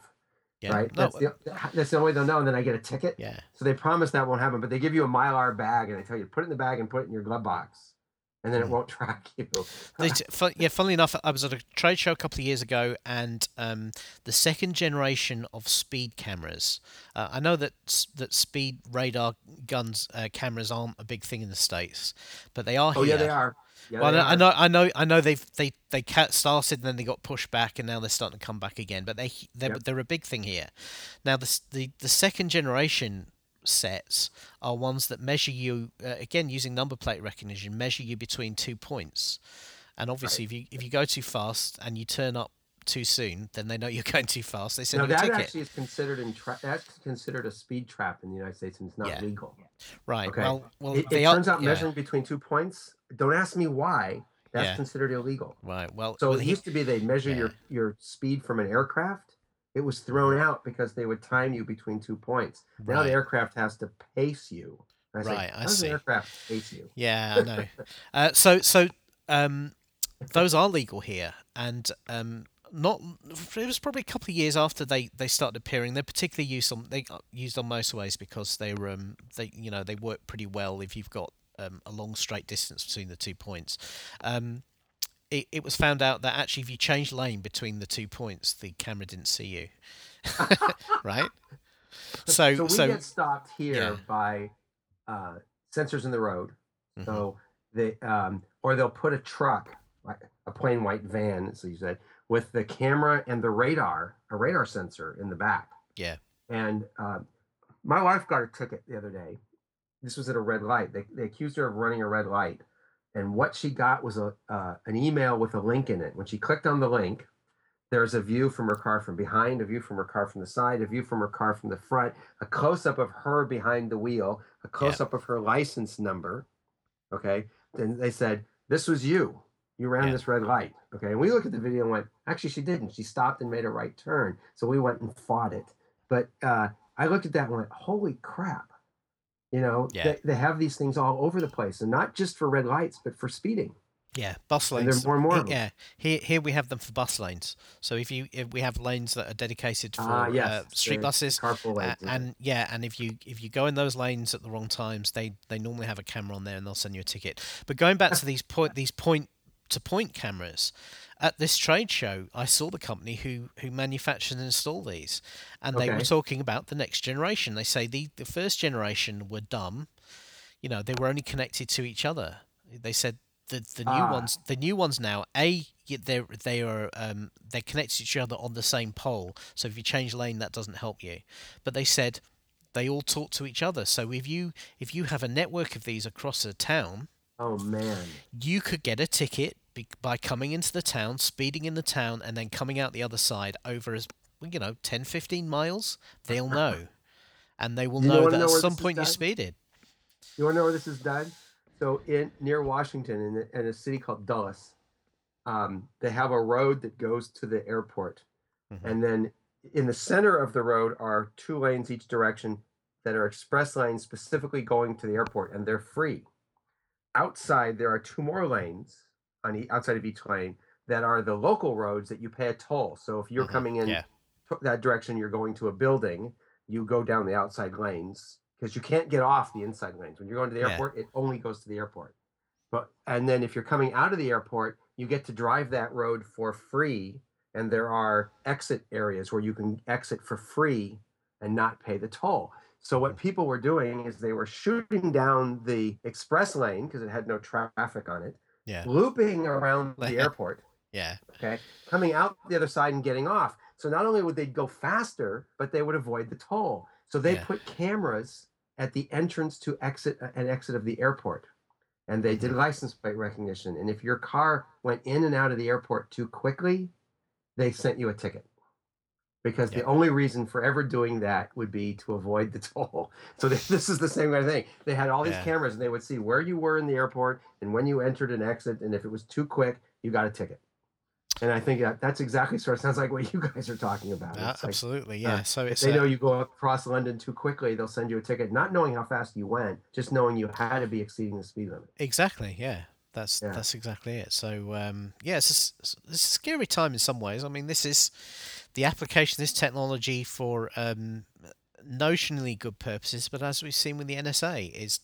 Yeah. Right? No, That's the that's the only way they'll know. And then I get a ticket. yeah. So they promise that won't happen, but they give you a mylar bag and they tell you put it in the bag and put it in your glove box, and then it Mhm. won't [LAUGHS] track you. They, t- fun, yeah, funnily enough, I was at a trade show a couple of years ago, and um, the second generation of speed cameras. Uh, I know that that speed radar guns uh, cameras aren't a big thing in the states, but they are Oh here. yeah, they are. Yeah, well, I know, I know, I know. They've they they started and then they got pushed back, and now they're starting to come back again. But they they're, Yep. they're a big thing here. Now the the the second generation sets are ones that measure you uh, again using number plate recognition, measure you between two points. And obviously, if you if you go too fast and you turn up too soon, then they know you're [LAUGHS] going too fast. They send No, you a that ticket. actually is considered in tra- that's considered a speed trap in the United States, and it's not Yeah. legal. right. okay. Well, well, it, they it are. turns out yeah, measuring between two points. Don't ask me why. That's Yeah. considered illegal. Right. Well, So well, it he- used to be they'd measure your your speed from an aircraft. It was thrown out because they would time you between two points. Now the aircraft has to pace you. I Right, I How does see. aircraft pace you? Yeah, I know. [LAUGHS] uh, so so um, those are legal here, and um, not. It was probably a couple of years after they, they started appearing. They're particularly used on they used on motorways because they were um they you know they work pretty well if you've got um, a long straight distance between the two points. Um, it, it was found out that actually if you change lane between the two points, the camera didn't see you. [LAUGHS] right. So so we so, get stopped here yeah. by uh, sensors in the road. mhm, So they um, or they'll put a truck, like a plain white van, as you said, with the camera and the radar, a radar sensor in the back. yeah. And uh, my wife got a ticket the other day. This was at a red light. They, they accused her of running a red light. And what she got was a uh, an email with a link in it. When she clicked on the link, there's a view from her car from behind, a view from her car from the side, a view from her car from the front, a close up of her behind the wheel, a close up of her license number. Okay. Then they said, This was you. You ran Yeah. this red light. Okay. And we looked at the video and went, Actually, she didn't. She stopped and made a right turn. So we went and fought it. But uh, I looked at that and went, Holy crap. You know, Yeah. they, they have these things all over the place and not just for red lights, but for speeding. Yeah, bus And there's lanes. more and more he- of 'em. Yeah, here here we have them for bus lanes. So if you if we have lanes that are dedicated for Ah, yes. uh, street buses, Carpool lanes. and yeah, and if you if you go in those lanes at the wrong times, they they normally have a camera on there and they'll send you a ticket. But going back [LAUGHS] to these point these point to point cameras, at this trade show, I saw the company who who manufactured and install these, and they were talking about the next generation. They say the the first generation were dumb, you know, they were only connected to each other. They said the the new Ah. ones the new ones now a they they are um they're connected to each other on the same pole. So if you change lane, that doesn't help you. But they said they all talk to each other. So if you if you have a network of these across a town, oh, man. you could get a ticket be- by coming into the town, speeding in the town, and then coming out the other side over as you know 10, 15 miles. They'll [LAUGHS] know, and they will know that know at some point you speeded. You want to know where this is done? So in near Washington, in a, in a city called Dulles, um, they have a road that goes to the airport, Mhm. and then in the center of the road are two lanes each direction that are express lanes specifically going to the airport, and they're free. Outside, there are two more lanes on the outside of each lane that are the local roads that you pay a toll. So if you're Mhm. coming in Yeah. that direction, you're going to a building, you go down the outside lanes because you can't get off the inside lanes. When you're going to the Yeah. airport, it only goes to the airport. But and then if you're coming out of the airport, you get to drive that road for free. And there are exit areas where you can exit for free and not pay the toll. So what people were doing is they were shooting down the express lane because it had no traffic on it, Yeah. looping around the [LAUGHS] airport Yeah. okay coming out the other side and getting off so not only would they go faster but they would avoid the toll so they Yeah. put cameras at the entrance to exit uh, and exit of the airport and they Mm-hmm. did license plate recognition and if your car went in and out of the airport too quickly they sent you a ticket because the only reason for ever doing that would be to avoid the toll. [LAUGHS] So they, this is the same kind of thing. They had all these Yeah. cameras, and they would see where you were in the airport and when you entered and exit, and if it was too quick, you got a ticket. And I think that that's exactly sort of sounds like what [LAUGHS] you guys are talking about. Uh, like, absolutely. uh, Yeah. so if they uh, know you go across London too quickly, they'll send you a ticket, not knowing how fast you went, just knowing you had to be exceeding the speed limit. Exactly. Yeah. That's Yeah. that's exactly it. So um, yeah, it's a, it's a scary time in some ways. I mean, this is the application of this technology for um, notionally good purposes, but as we've seen with the NSA, is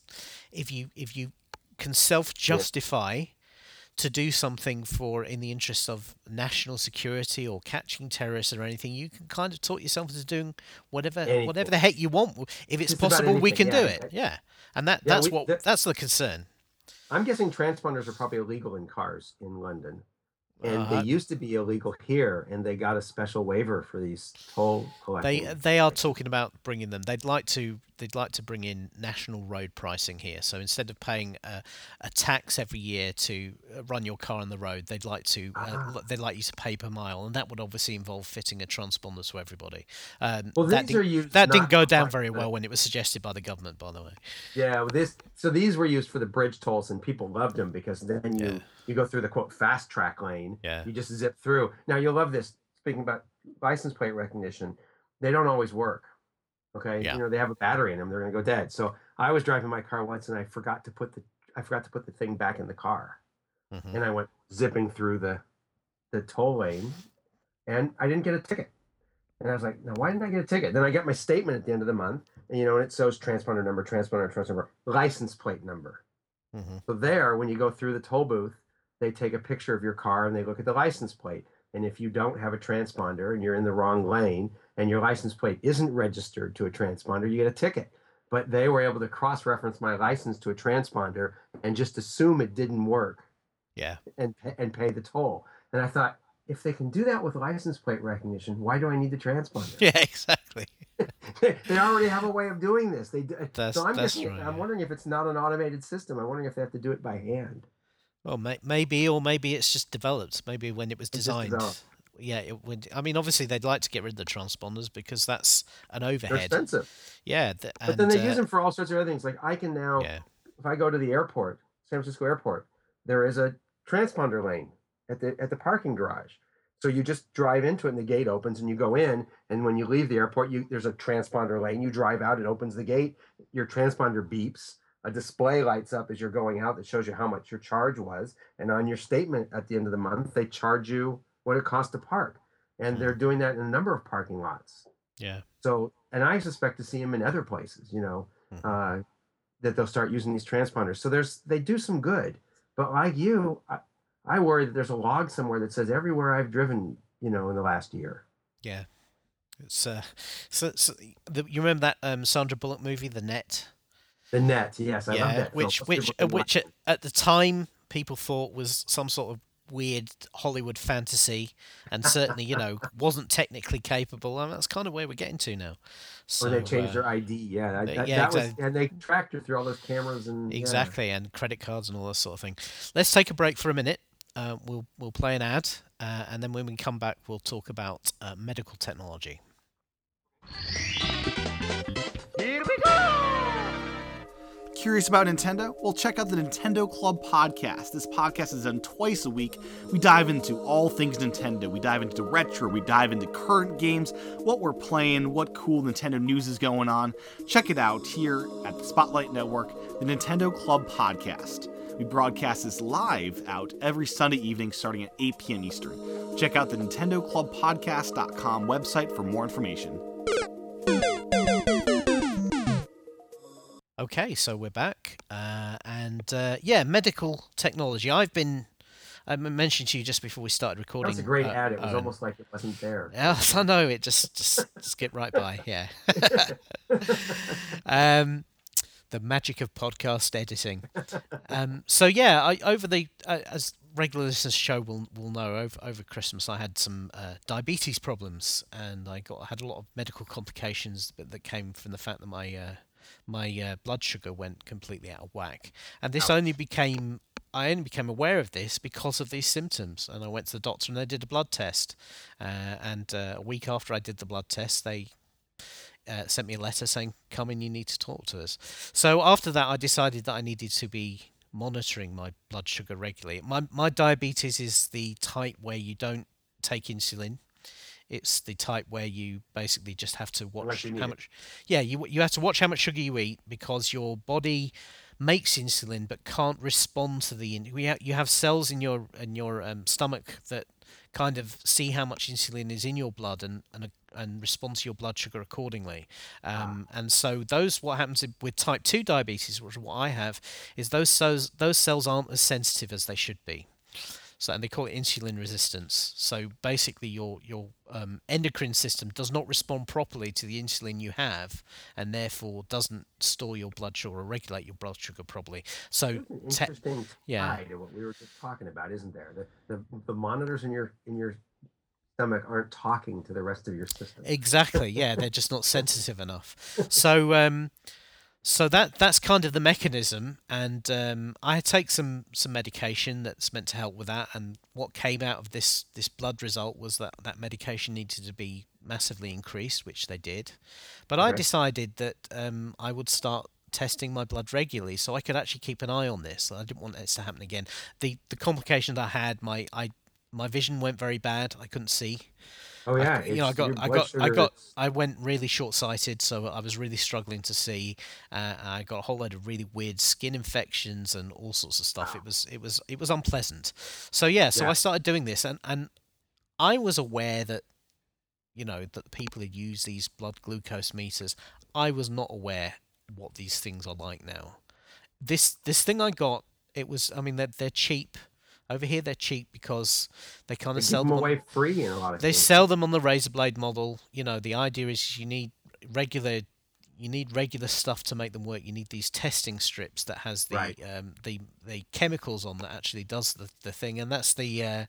if you if you can self justify to do something for in the interest of national security or catching terrorists or anything, you can kind of talk yourself into doing whatever whatever the heck you want. If it's Just possible, we can anything, do it. Yeah, and that Yeah, that's we- what that's the concern. I'm guessing transponders are probably illegal in cars in London. And Uh, they used to be illegal here, and they got a special waiver for these toll collecting. They they are talking about bringing them. They'd like to they'd like to bring in national road pricing here. So instead of paying a, a tax every year to uh, run your car on the road, they'd like to uh, Ah. they'd like you to pay per mile, and that would obviously involve fitting a transponder to everybody. Um, Well, that these are didn't, used that didn't go down very well when it was suggested by the government, by the way. Yeah, well, this so these were used for the bridge tolls, and people loved them because then you Yeah. You go through the quote FasTrak lane. Yeah. You just zip through. Now you'll love this. Speaking about license plate recognition, they don't always work. Okay, Yeah. you know they have a battery in them; they're going to go dead. So I was driving my car once, and I forgot to put the I forgot to put the thing back in the car, Mhm. and I went zipping through the the toll lane, and I didn't get a ticket. And I was like, now why didn't I get a ticket? Then I got my statement at the end of the month, and you know, and it shows transponder number, transponder, transponder, license plate number. hmm So there, when you go through the toll booth, they take a picture of your car and they look at the license plate. And if you don't have a transponder and you're in the wrong lane and your license plate isn't registered to a transponder, you get a ticket. But they were able to cross-reference my license to a transponder and just assume it didn't work Yeah. and and pay the toll. And I thought, if they can do that with license plate recognition, why do I need the transponder? [LAUGHS] Yeah. Exactly. [LAUGHS] they already have a way of doing this. They do, That's- so I'm that's guessing, right, I'm wondering if it's not an automated system. I'm wondering if they have to do it by hand. Well, may- maybe, or maybe it's just developed. Maybe when it was designed. Yeah, it would. I mean, obviously they'd like to get rid of the transponders because that's an overhead. They're expensive. Yeah, th- But then they uh, use them for all sorts of other things. Like I can now, Yeah, if I go to the airport, San Francisco airport, there is a transponder lane at the at the parking garage. So you just drive into it and the gate opens and you go in. And when you leave the airport, you there's a transponder lane. You drive out, it opens the gate, your transponder beeps, a display lights up as you're going out that shows you how much your charge was. And on your statement at the end of the month, they charge you what it costs to park. And Hmm. they're doing that in a number of parking lots. yeah. So, and I suspect to see them in other places, you know, Mhm. uh, that they'll start using these transponders. So there's, they do some good, but like you, I, I worry that there's a log somewhere that says everywhere I've driven, you know, in the last year. Yeah. It's uh, so, so the, you remember that um Sandra Bullock movie, The Net? The net, yes, I love yeah, that. film. which Most which people uh, which at, at the time people thought was some sort of weird Hollywood fantasy, and certainly you know [LAUGHS] wasn't technically capable. And that's kind of where we're getting to now. So When they changed uh, their ID, yeah, that, they- that, yeah, that was, exactly. and they tracked her through all those cameras and yeah. Exactly, and credit cards and all that sort of thing. Let's take a break for a minute. Uh, we'll we'll play an ad, uh, and then when we come back, we'll talk about uh, medical technology. Curious about Nintendo? Well, check out the Nintendo Club podcast. This podcast is done twice a week. We dive into all things Nintendo. We dive into retro, we dive into current games, what we're playing, what cool Nintendo news is going on. Check it out here at the Spotlight Network, the Nintendo Club podcast. We broadcast this live out every Sunday evening starting at 8 p.m. Eastern. Check out the NintendoClubPodcast.com website for more information. Okay, so we're back, uh, and uh, yeah, medical technology. I've been I mentioned to you just before we started recording. was a great uh, ad. It was Owen. almost like it wasn't there. [LAUGHS] Yes, I know it. Just just skip right by. Yeah. [LAUGHS] [LAUGHS] um, the magic of podcast editing. Um, so yeah, I over the uh, as regular listeners show will will know over over Christmas I had some uh, diabetes problems and I got had a lot of medical complications that, that came from the fact that my uh, my uh, blood sugar went completely out of whack, and this only became I only became aware of this because of these symptoms, and I went to the doctor and they did a blood test, uh, and uh, a week after I did the blood test, they uh, sent me a letter saying, "Come in, you need to talk to us." So after that, I decided that I needed to be monitoring my blood sugar regularly. My my diabetes is the type where you don't take insulin. It's the type where you basically just have to watch how it. much. Yeah, you you have to watch how much sugar you eat because your body makes insulin but can't respond to the. We ha- you have cells in your in your um, stomach that kind of see how much insulin is in your blood and and and respond to your blood sugar accordingly. Um, And so those what happens with type two diabetes, which is what I have, is those cells those cells aren't as sensitive as they should be. So and they call it insulin resistance. So basically, your your um, endocrine system does not respond properly to the insulin you have, and therefore doesn't store your blood sugar or regulate your blood sugar properly. So an te- interesting yeah. to what we were just talking about, isn't there? The, the the monitors in your in your stomach aren't talking to the rest of your system. Exactly. Yeah, they're just not sensitive enough. So, um, so that that's kind of the mechanism, and um, I take some some medication that's meant to help with that. And what came out of this this blood result was that that medication needed to be massively increased, which they did. But I decided that um, I would start testing my blood regularly so I could actually keep an eye on this. I didn't want this to happen again. The the complication I had, my I my vision went very bad. I couldn't see. Oh I- yeah, you know, I got, I got, I got, is- I went really short-sighted, so I was really struggling to see. Uh, I got a whole load of really weird skin infections and all sorts of stuff. It was, it was, it was unpleasant. So yeah, so Yeah. I started doing this, and and I was aware that you know that people had used these blood glucose meters. I was not aware what these things are like now. This this thing I got, it was. I mean, they're they're cheap. Over here, they're cheap because they kind of sell them them. on- away free in a lot of they sell them on the razor blade model. You know, the idea is you need regular you need regular stuff to make them work. You need these testing strips that has the Right. um, the the chemicals on that actually does the, the thing, and that's the uh,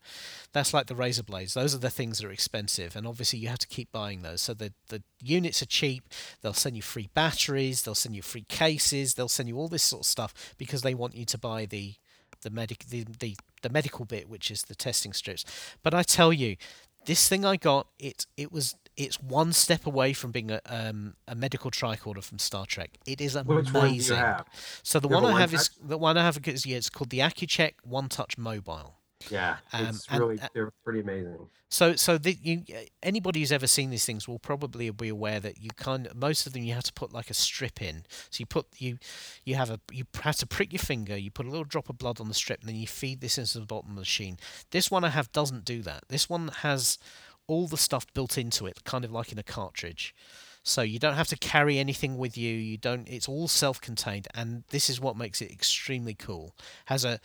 that's like the razor blades. Those are the things that are expensive, and obviously you have to keep buying those. So the the units are cheap. They'll send you free batteries. They'll send you free cases. They'll send you all this sort of stuff because they want you to buy the the medic the, the the medical bit, which is the testing strips. But I tell you, this thing I got it it was it's one step away from being a um, a medical tricorder from Star Trek. It is amazing. Which one do you have? So the one I have is one-touch? the one I have is yeah, it's called the Accu-Chek One Touch Mobile. Yeah, Um, it's really and- they're pretty amazing. So so the, you anybody who's ever seen these things will probably be aware that you of, most of them you have to put like a strip in. So you put you you have a you have to prick your finger, you put a little drop of blood on the strip, and then you feed this into the bottom of the machine. This one I have doesn't do that. This one has all the stuff built into it, kind of like in a cartridge. So you don't have to carry anything with you. You don't. It's all self-contained, and this is what makes it extremely cool. Has a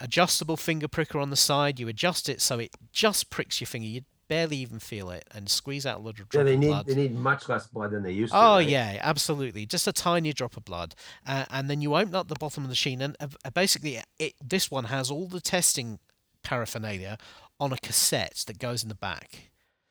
adjustable finger pricker on the side. You adjust it so it just pricks your finger. You barely even feel it, and squeeze out a little drop Yeah, they of need blood. they need much less blood than they used to. Oh right? yeah, absolutely. Just a tiny drop of blood, uh, and then you open up the bottom of the machine, and uh, uh, basically, it this one has all the testing paraphernalia on a cassette that goes in the back.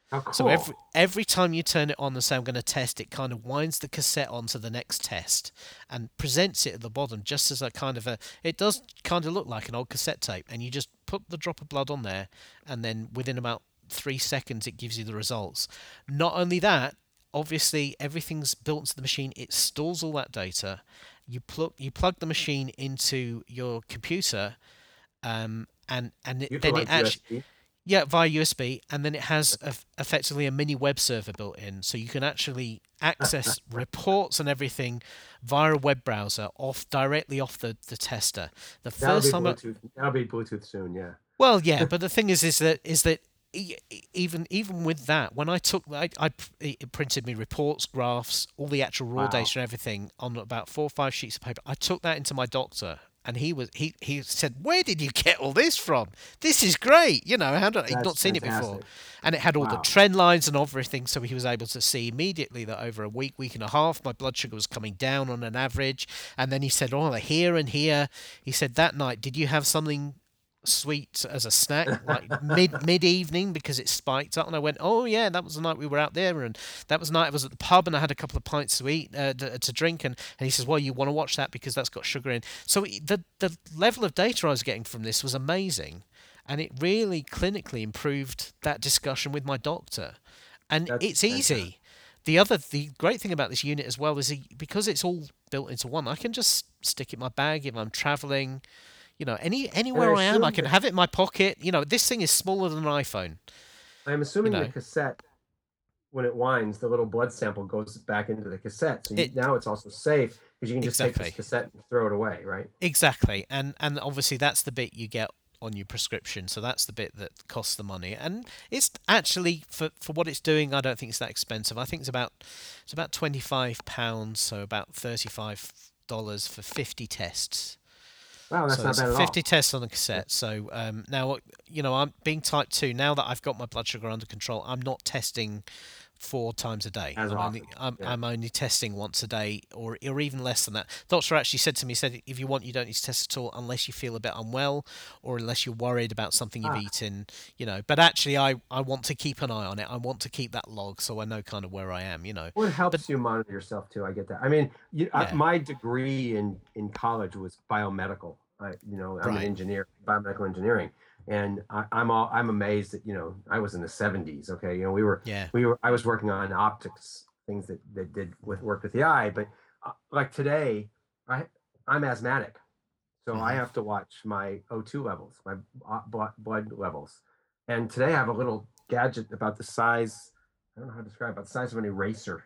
Cool. So every every time you turn it on and say I'm going to test, it kind of winds the cassette onto the next test and presents it at the bottom just as a kind of a. It does kind of look like an old cassette tape, and you just put the drop of blood on there, and then within about three seconds it gives you the results. Not only that, obviously everything's built into the machine. It stores all that data. You plug you plug the machine into your computer, um, and and it, then it actually USB. Yeah, via USB, and then it has a, effectively a mini web server built in, so you can actually access [LAUGHS] reports and everything via a web browser off directly off the, the tester. The That'll first be time, I, Bluetooth. That'll be Bluetooth soon. Yeah. well, yeah, [LAUGHS] but the thing is, is that is that even even with that, when I took, I it printed me reports, graphs, all the actual raw Wow. data and everything on about four or five sheets of paper. I took that into my doctor. And he was he, he said, "Where did you get all this from? This is great. You know, he'd not seen it before." and it had all the trend lines and everything so he was able to see immediately that over a week week and a half my blood sugar was coming down on an average and then he said oh here and here he said that night did you have something sweet as a snack [LAUGHS] like mid mid evening because it spiked up and I went oh yeah that was the night we were out there and that was the night I was at the pub and I had a couple of pints to eat uh, to, to drink. And, and he says well you want to watch that because that's got sugar in. So the the level of data I was getting from this was amazing and it really clinically improved that discussion with my doctor. And That's it's easy. The other the great thing about this unit as well is he- because it's all built into one i can just stick it in my bag if i'm traveling you know any anywhere i am i can have it in my pocket you know this thing is smaller than an iphone I'm assuming know. the cassette, when it winds, the little blood sample goes back into the cassette. So you, It- now it's also safe because you can just take Exactly. this cassette and throw it away, right? Exactly, and and obviously that's the bit you get on your prescription, so that's the bit that costs the money, and it's actually for for what it's doing, I don't think it's that expensive. I think it's about it's about twenty five pounds, so about thirty five dollars for fifty tests. Wow, that's so not bad at 50 all. tests on the cassette. So um, now, you know, I'm being type 2. Now that I've got my blood sugar under control, I'm not testing four times a day. As I'm, only, I'm, yeah. I'm only testing once a day or, or even less than that. Doctor actually said to me, said, if you want, you don't need to test at all unless you feel a bit unwell or unless you're worried about something you've Ah. eaten, you know. But actually, I, I want to keep an eye on it. I want to keep that log so I know kind of where I am, you know. Well, it helps you monitor yourself too. I get that. I mean, you, I, my degree in in college was biomedical. I, you know, I'm Right. an engineer, biomedical engineering, and I, I'm all I'm amazed that you know I was in the 70s. Okay, you know, we were Yeah. we were I was working on optics things that that did with work with the eye, but uh, like today, I I'm asthmatic, so I Mhm. have to watch my O2 levels, my blood blood levels, and today I have a little gadget about the size. I don't know how to describe it, about the size of an eraser.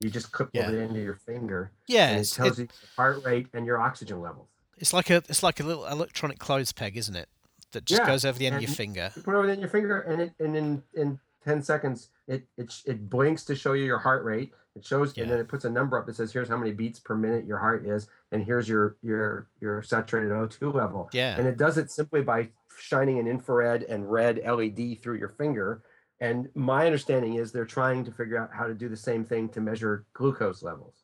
You just clip Yeah. it into your finger, Yeah. and it tells it- you your heart rate and your oxygen levels. it's like a it's like a little electronic clothes peg, isn't it? That just Yeah, goes over the end of and- your finger. You put it over in your finger, and it and in in ten seconds, it it it blinks to show you your heart rate. It shows, Yeah. and then it puts a number up that says, "Here's how many beats per minute your heart is, and here's your your your saturated O2 level." Yeah. And it does it simply by shining an infrared and red LED through your finger. And my understanding is they're trying to figure out how to do the same thing to measure glucose levels.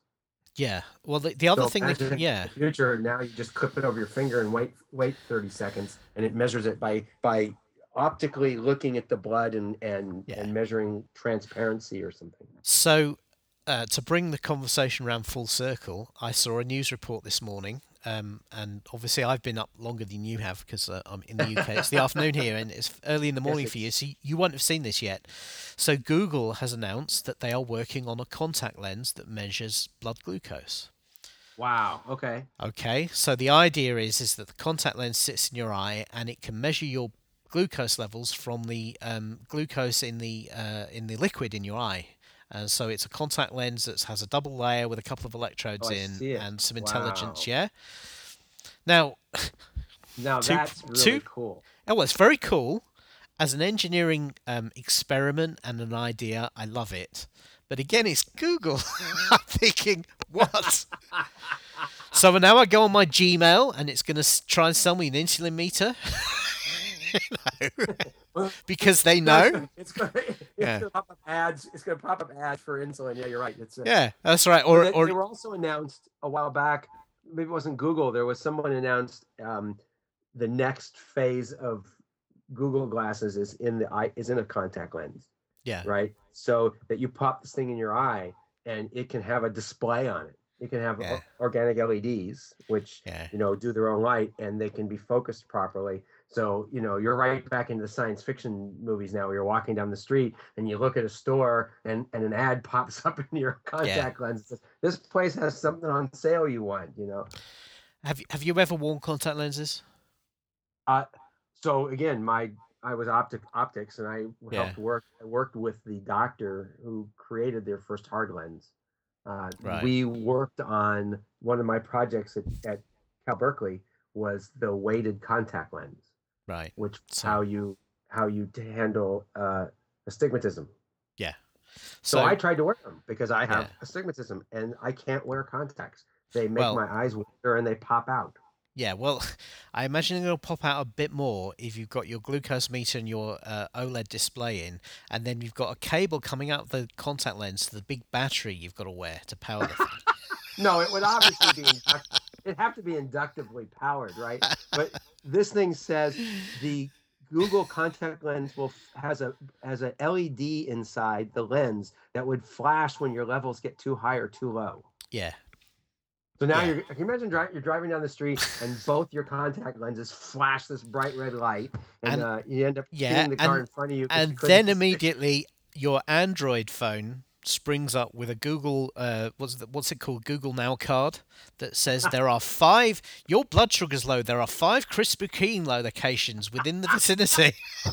Yeah. Well, the, the other So thing that yeah. The future, now you just clip it over your finger and wait wait 30 seconds, and it measures it by by optically looking at the blood and and Yeah. and measuring transparency or something. So, uh, to bring the conversation around full circle, I saw a news report this morning, um, and obviously I've been up longer than you have because uh, I'm in the UK. it's the afternoon here, and it's early in the [LAUGHS] morning for you, so you- you won't have seen this yet. So, Google has announced that they are working on a contact lens that measures blood glucose. Wow. Okay. Okay, so the idea is is that the contact lens sits in your eye and it can measure your glucose levels from the um, glucose in the uh, in the liquid in your eye. And so it's a contact lens that has a double layer with a couple of electrodes Oh, in and some intelligence. Wow. Yeah. Now, [LAUGHS] Now Two- that's really two- cool. oh, it's very cool. As an engineering um, experiment and an idea, I love it. But again, it's Google. [LAUGHS] I'm thinking, what? [LAUGHS] so now I go on my Gmail and it's going to try and sell me an insulin meter. You know? because they know. It's Yeah. gonna pop up ads. It's gonna pop up ads for insulin. Yeah, you're right. It's uh, Yeah, that's right. Or, they, or they were also announced a while back. Maybe it wasn't Google. There was someone announced um, the next phase of Google glasses is in the eye is in a contact lens, yeah, right? So that you pop this thing in your eye and it can have a display on it. It can have o- Yeah. organic LEDs, which yeah, you know do their own light and they can be focused properly. So you know you're right back into the science fiction movies now. You're walking down the street and you look at a store and and an ad [LAUGHS] pops up in your contact lens. Says, This place has something on sale you want. You know. Have you have you ever worn contact lenses? Uh, so again, my I was optic optics and I Yeah. helped work. I worked with the doctor who created their first hard lens. Uh, Right. We worked on one of my projects at, at Cal Berkeley was the weighted contact lens. Right. which So- how you how you handle uh, astigmatism. So, So, I tried to wear them because I have Yeah. astigmatism and I can't wear contacts. They make Well- my eyes water and they pop out. yeah, well, [LAUGHS] I imagine it'll pop out a bit more if you've got your glucose meter and your uh, OLED display in, and then you've got a cable coming out of the contact lens to the big battery you've got to wear to power the thing. [LAUGHS] No, it would obviously be [LAUGHS] it'd have to be inductively powered, right? But this thing says the Google contact lens will has a has a LED inside the lens that would flash when your levels get too high or too low. Yeah, So now Yeah. you're, can you imagine dri- you're driving down the street and both your contact lenses flash this bright red light, and, And- uh, you end up yeah, hitting the car and- in front of you and couldn't then immediately your Android phone springs up with a Google uh what's the, what's it called Google Now card that says there are five your blood sugar's low there are five Krispy Kreme locations within the vicinity [LAUGHS]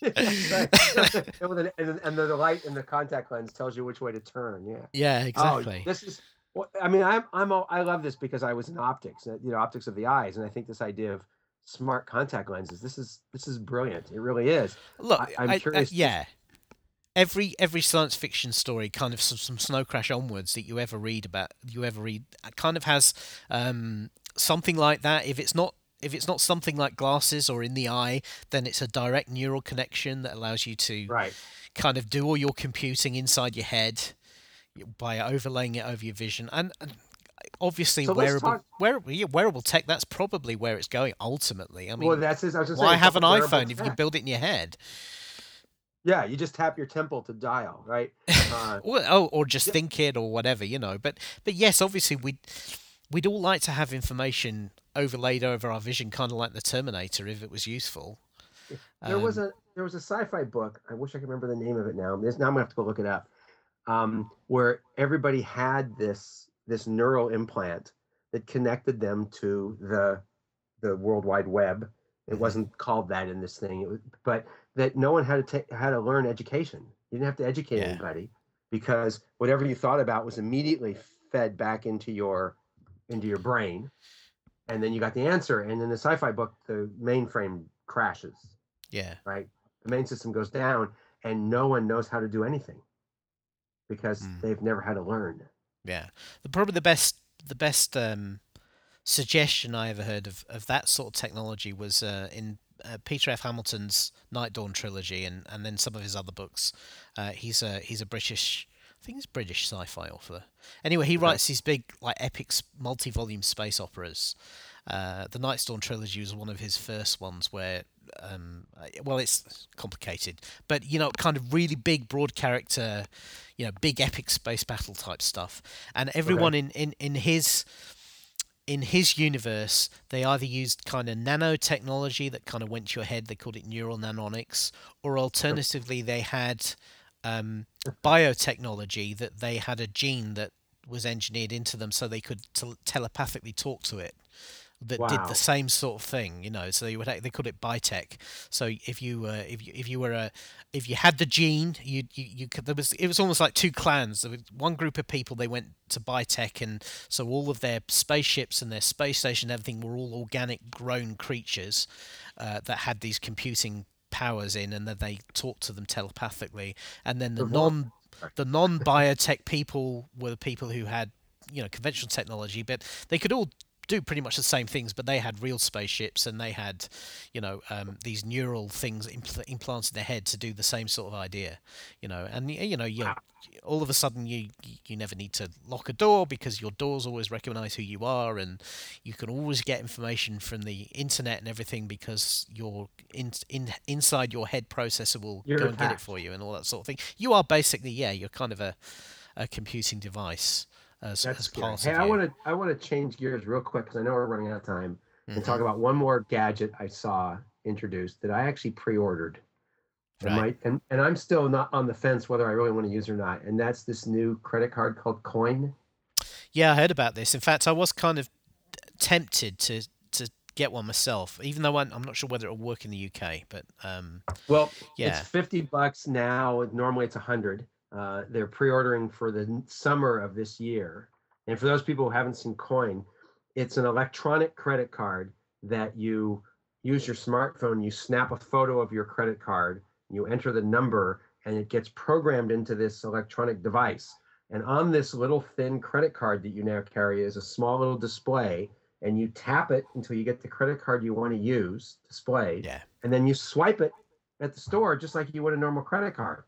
[LAUGHS] and, the light in the contact lens tells you which way to turn. Yeah. yeah Oh, exactly this is. Well, I mean, I'm I'm all, I love this because I was in optics, uh, you know, optics of the eyes, and I think this idea of smart contact lenses. This is this is brilliant. It really is. Look, I- uh, curious to- yeah. Every every science fiction story, kind of some, some Snow Crash onwards that you ever read about, you ever read, kind of has um, something like that. If it's not if it's not something like glasses or in the eye, then it's a direct neural connection that allows you to Right. kind of do all your computing inside your head by overlaying it over your vision and. and Obviously, So wearable, talk- wearable, yeah, wearable tech. That's probably where it's going ultimately. I mean, well, that's. I was just why have an iPhone if you can build it in your head? Yeah, you just tap your temple to dial, right? Uh, [LAUGHS] Well, oh, or just Yeah. think it or whatever, you know. But but yes, obviously we'd we'd all like to have information overlaid over our vision, kind of like the Terminator, if it was useful. There was Um, a there was a sci-fi book. I wish I could remember the name of it now. This, now I'm gonna have to go look it up. Um, where everybody had this this neural implant that connected them to the the World Wide Web. It Mhm. wasn't called that in this thing, it was, but that no one had to had to learn education. You didn't have to educate Yeah. anybody because whatever you thought about was immediately fed back into your into your brain and then you got the answer. And in the sci-fi book, the mainframe crashes. Yeah. Right. The main system goes down, and no one knows how to do anything because Mm. they've never had to learn. Yeah, the probably the best the best um, suggestion I ever heard of, of that sort of technology was uh, in uh, Peter F. Hamilton's Night Dawn trilogy, and, and then some of his other books. Uh, he's a he's a British, I think he's British sci-fi author. Anyway, he writes these big like epic multi-volume space operas. Uh, the Night Dawn trilogy was one of his first ones where, um, well, it's complicated, but you know, kind of really big, broad character, you know, big epic space battle type stuff. And everyone in, in, in his in his universe, they either used kind of nanotechnology that kind of went to your head. They called it neural nanonics, or alternatively, they had um, biotechnology that they had a gene that was engineered into them so they could tel telepathically talk to it that did the same sort of thing you know so they would they called it bitek. So if you uh, if you if you were a if you had the gene you you, you could there was it was almost like two clans. There was one group of people they went to bitek and so all of their spaceships and their space station and everything were all organic grown creatures uh, that had these computing powers in and then they talked to them telepathically. And then the Vor- non the non biotech people were the people who had you know conventional technology but they could all do pretty much the same things but they had real spaceships and they had you know um, these neural things impl- implanted in their head to do the same sort of idea you know and you know you all of a sudden you you never need to lock a door because your doors always recognize who you are and you can always get information from the internet and everything because your in, in inside your head processor will You're go and get it for you and all that sort of thing. You are basically yeah you're kind of a a computing device as, That's as. Hey, I want to I want to change gears real quick because I know we're running out of time and Mhm. talk about one more gadget I saw introduced that I actually pre-ordered. And, Right. and and I'm still not on the fence whether I really want to use it or not. And that's this new credit card called Coin. Yeah, I heard about this. In fact, I was kind of tempted to to get one myself, even though I'm, I'm not sure whether it'll work in the UK. But um, Well, Yeah. it's 50 bucks now. Normally it's a 100. Uh, they're pre-ordering for the summer of this year. And for those people who haven't seen Coin, it's an electronic credit card that you use your smartphone, you snap a photo of your credit card, you enter the number, and it gets programmed into this electronic device. And on this little thin credit card that you now carry is a small little display, and you tap it until you get the credit card you want to use displayed yeah, and then you swipe it at the store just like you would a normal credit card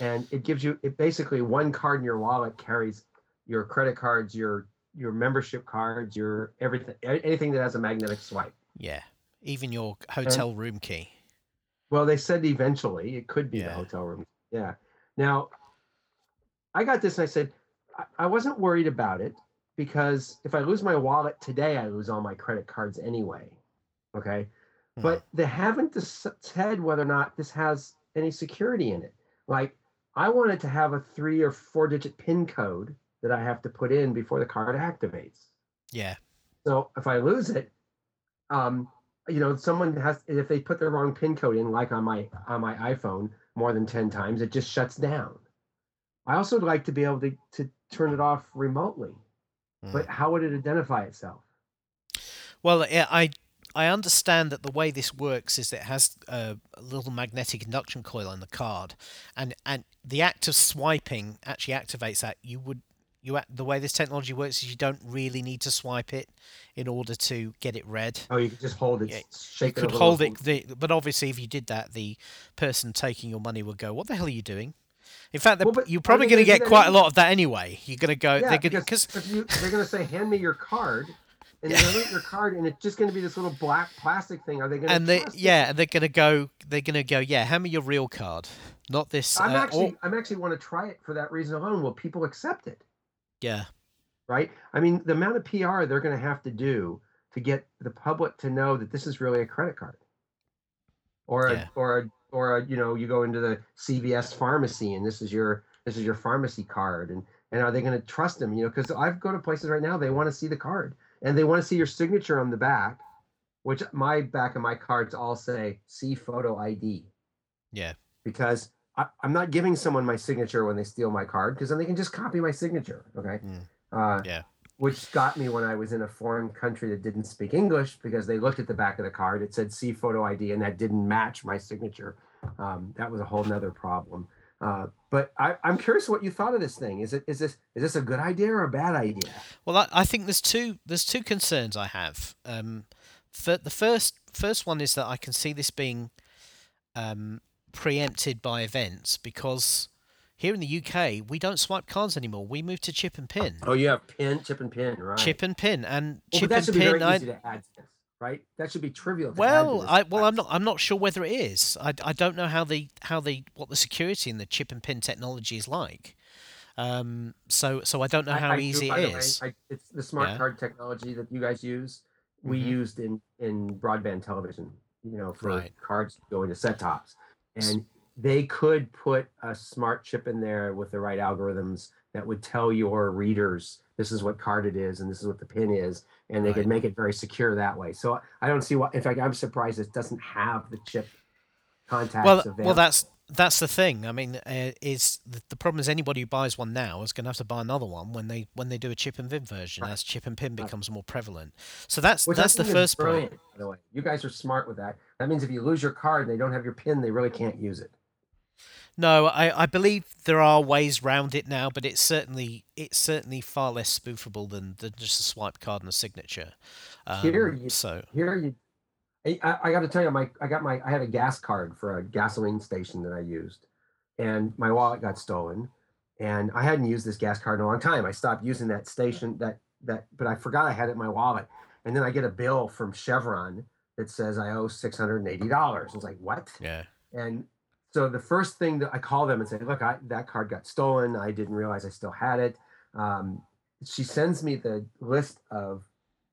and it gives you it basically one card in your wallet carries your credit cards your your membership cards your everything anything that has a magnetic swipe. Yeah, even your hotel room key. well they said eventually it could be the hotel room. Yeah. Now i got this and i said I, I wasn't worried about it because if i lose my wallet today i lose all my credit cards anyway. Okay? Hmm. but they haven't said whether or not this has any security in it. Like, I wanted to have a three or four digit PIN code that I have to put in before the card activates. yeah, So if I lose it, um, you know, someone has if they put the wrong PIN code in, like on my on my iPhone, more than ten times, it just shuts down. I also would like to be able to to turn it off remotely, mm. but how would it identify itself? Well, I I understand that the way this works is it has a, a little magnetic induction coil on the card, and and the act of swiping actually activates that. You would you the way this technology works is you don't really need to swipe it in order to get it read. Oh, you could just hold it, Yeah, shake you it. could hold it, the, but obviously, if you did that, the person taking your money would go, "What the hell are you doing?" In fact, Well, you're probably going to get quite a lot of that anyway. You're going to go, Yeah, they're going because because you, they're going to say, "Hand me your card," and they're look at your card, and it's just going to be this little black plastic thing. Are they going to? and they yeah, and they're going to go, they're going to go, yeah, hand me your real card, not this. I'm uh, actually, or- I'm actually want to try it for that reason alone. Will people accept it? yeah, Right? I mean, the amount of PR they're going to have to do to get the public to know that this is really a credit card, or Yeah. a, or a, or a, you know, you go into the CVS pharmacy and this is your this is your pharmacy card, and and are they going to trust them? You know, because i've go to places right now, they want to see the card and they want to see your signature on the back, which my back of my cards all say "See photo ID." yeah, because I, I'm not giving someone my signature when they steal my card because then they can just copy my signature. Okay. Mm. Uh, Yeah. which got me when I was in a foreign country that didn't speak English because they looked at the back of the card. It said "See photo ID," and that didn't match my signature. Um, that was a whole nother problem. Uh, but I, I'm curious what you thought of this thing. Is it is this is this a good idea or a bad idea? Well, I, I think there's two there's two concerns I have. Um, for, the first first one is that I can see this being um, preempted by events because here in the UK we don't swipe cards anymore. We move to chip and pin. Oh, you have pin, chip and pin, right? Chip and pin, and well, chip and pin. I, easy to add to this, right? That should be trivial. Well, I well, I'm not I'm not sure whether it is. I, I don't know how the how the what the security in the chip and pin technology is like. Um, so so I don't know how I do, easy by it the way. I, it's the smart Yeah. card technology that you guys use. We Mhm. used in in broadband television, you know, for Right. cards going to set tops, and they could put a smart chip in there with the right algorithms that would tell your readers this is what card it is and this is what the pin is, and they could Right. make it very secure that way. So I don't see why. In fact, I'm surprised it doesn't have the chip contacts well, available. well, that's that's the thing. I mean, uh, is the, the problem is anybody who buys one now is going to have to buy another one when they when they do a chip and pin version Right. as chip and pin Right. becomes more prevalent. So that's Which that's the first point. By the way, you guys are smart with that. That means if you lose your card and they don't have your pin, they really can't use it. No, I, I believe there are ways round it now, but it's certainly it's certainly far less spoofable than, than just a swipe card and a signature. Um, Here you- so Here you, I, I- got to tell you, my I got my I had a gas card for a gasoline station that I used, and my wallet got stolen, and I hadn't used this gas card in a long time. I stopped using that station that that, but I forgot I had it in my wallet, and then I get a bill from Chevron that says I owe six hundred and eighty dollars. I was like, what? yeah, And so the first thing that I call them and say, look, I, that card got stolen. I didn't realize I still had it. Um, she sends me the list of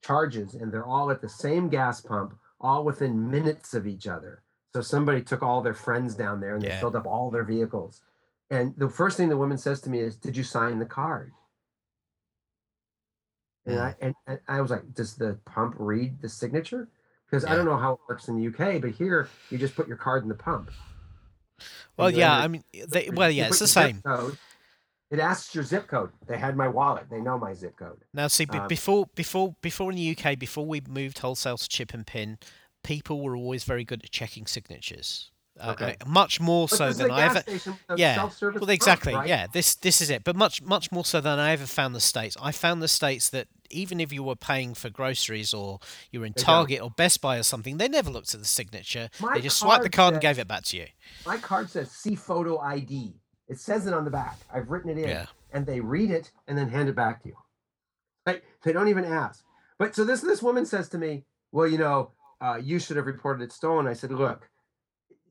charges, and they're all at the same gas pump, all within minutes of each other. So somebody took all their friends down there and they filled up all their vehicles. And the first thing the woman says to me is, "Did you sign the card?" And I and, and I was like, "Does the pump read the signature?" Because I don't know how it works in the UK, but here you just put your card in the pump. Well, yeah, I mean, they, well, yeah, it's the same. Code. It asks your zip code. They had my wallet. They know my zip code. Now, see, Um, before before before in the UK, before we moved wholesale to chip and pin, people were always very good at checking signatures. Uh, Okay. uh, much more But so than I ever. station Yeah, well, pump, exactly. right? Yeah, this this is it. But much much more so than I ever found the states. I found the states that even if you were paying for groceries or you were in They don't. Target or Best Buy or something, they never looked at the signature. My they just swiped the card card and gave it back to you. My card says "See photo ID." It says it on the back. I've written it in, Yeah. and they read it and then hand it back to you. Right? They don't even ask. But so this this woman says to me, "Well, you know, uh, you should have reported it stolen." I said, "Look,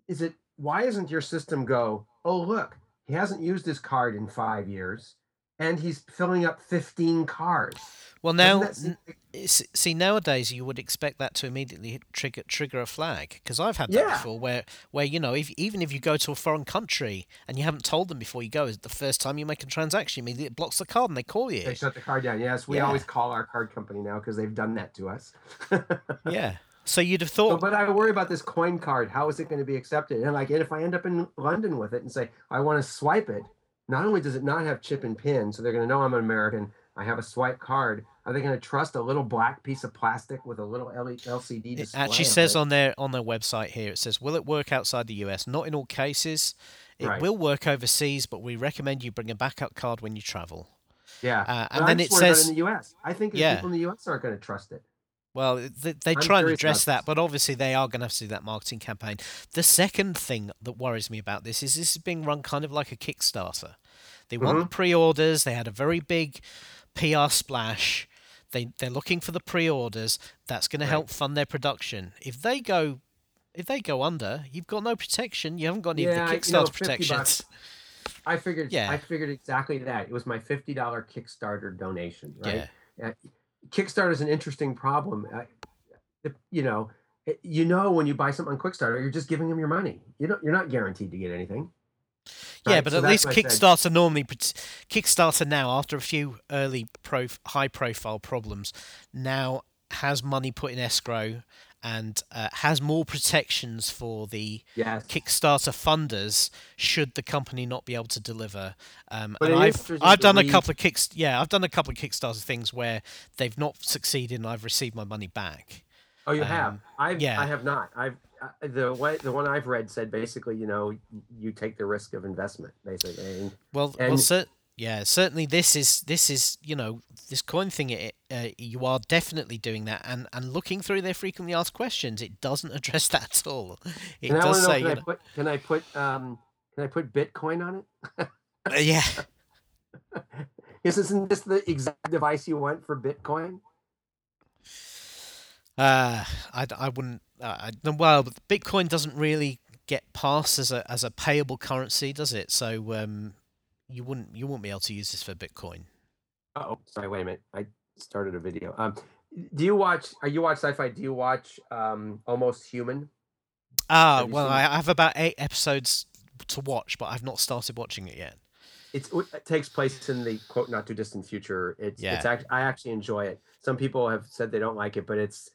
is it why isn't your system go? Oh, look, he hasn't used his card in five years, and he's filling up fifteen cars." Well, now seem See, nowadays you would expect that to immediately trigger trigger a flag because I've had that Yeah. before, where where you know, if, even if you go to a foreign country and you haven't told them before you go, is the first time you make a transaction, immediately it blocks the card and they call you. They shut the card down. Yes, we Yeah. always call our card company now because they've done that to us. [LAUGHS] Yeah. So you'd have So, thought, but I worry about this coin card. How is it going to be accepted? And like, and if I end up in London with it and say I want to swipe it, not only does it not have chip and pin, so they're going to know I'm an American. I have a swipe card. Are they going to trust a little black piece of plastic with a little LCD it actually says it? on their on their website here, it says, "Will it work outside the US? Not in all cases. It Right. will work overseas, but we recommend you bring a backup card when you travel." yeah, uh, and I'm then it worried about says- in the U.S. I think the Yeah. people in the U.S. aren't going to trust it. Well, they, they try and address that, but obviously they are going to have to do that marketing campaign. The second thing that worries me about this is this is being run kind of like a Kickstarter. They want Mm-hmm. the pre-orders. They had a very big PR splash. They they're looking for the pre-orders. That's going to help fund their production. If they go, if they go under, you've got no protection. You haven't got any Yeah, of the you Kickstarter know, protections. bucks. I figured. Yeah. I figured exactly that. It was my fifty dollar Kickstarter donation. Right. Yeah. Kickstarter is an interesting problem. I, you know, eh, you know when you buy something on Kickstarter, you're just giving them your money. You don't. You're not guaranteed to get anything. Yeah, Right, but so at least why I said- Kickstarter normally Kickstarter now after a few early pro high profile problems now has money put in escrow and uh, has more protections for the Yes. Kickstarter funders should the company not be able to deliver. Um, and I've I've done a couple of kicks. Yeah, I've done a couple of Kickstarter things where they've not succeeded and I've received my money back. Oh, you have. Um, I've. yeah. I have not. I've. Uh, the way the one I've read said basically, you know, you take the risk of investment, basically. And Well, well, And- cer- yeah, certainly this is this is you know this coin thing. It, uh, you are definitely doing that, and and looking through their frequently asked questions, it doesn't [LAUGHS] address that at all. It and I does know, say, can I put can I put um can I put Bitcoin on it? uh, yeah, [LAUGHS] Is this this the exact device you want for Bitcoin? uh, I, I wouldn't. Uh, I, well, but Bitcoin doesn't really get passed as a as a payable currency, does it? So um, you wouldn't you wouldn't be able to use this for Bitcoin. Oh, sorry. Wait a minute. I started a video. Um, do you watch? Are you watch sci-fi? Do you watch um Almost Human? Ah, you well, I have about eight episodes to watch, but I've not started watching it yet. It's it takes place in the quote not too distant future. It's it's Yeah. act, I actually enjoy it. Some people have said they don't like it, but it's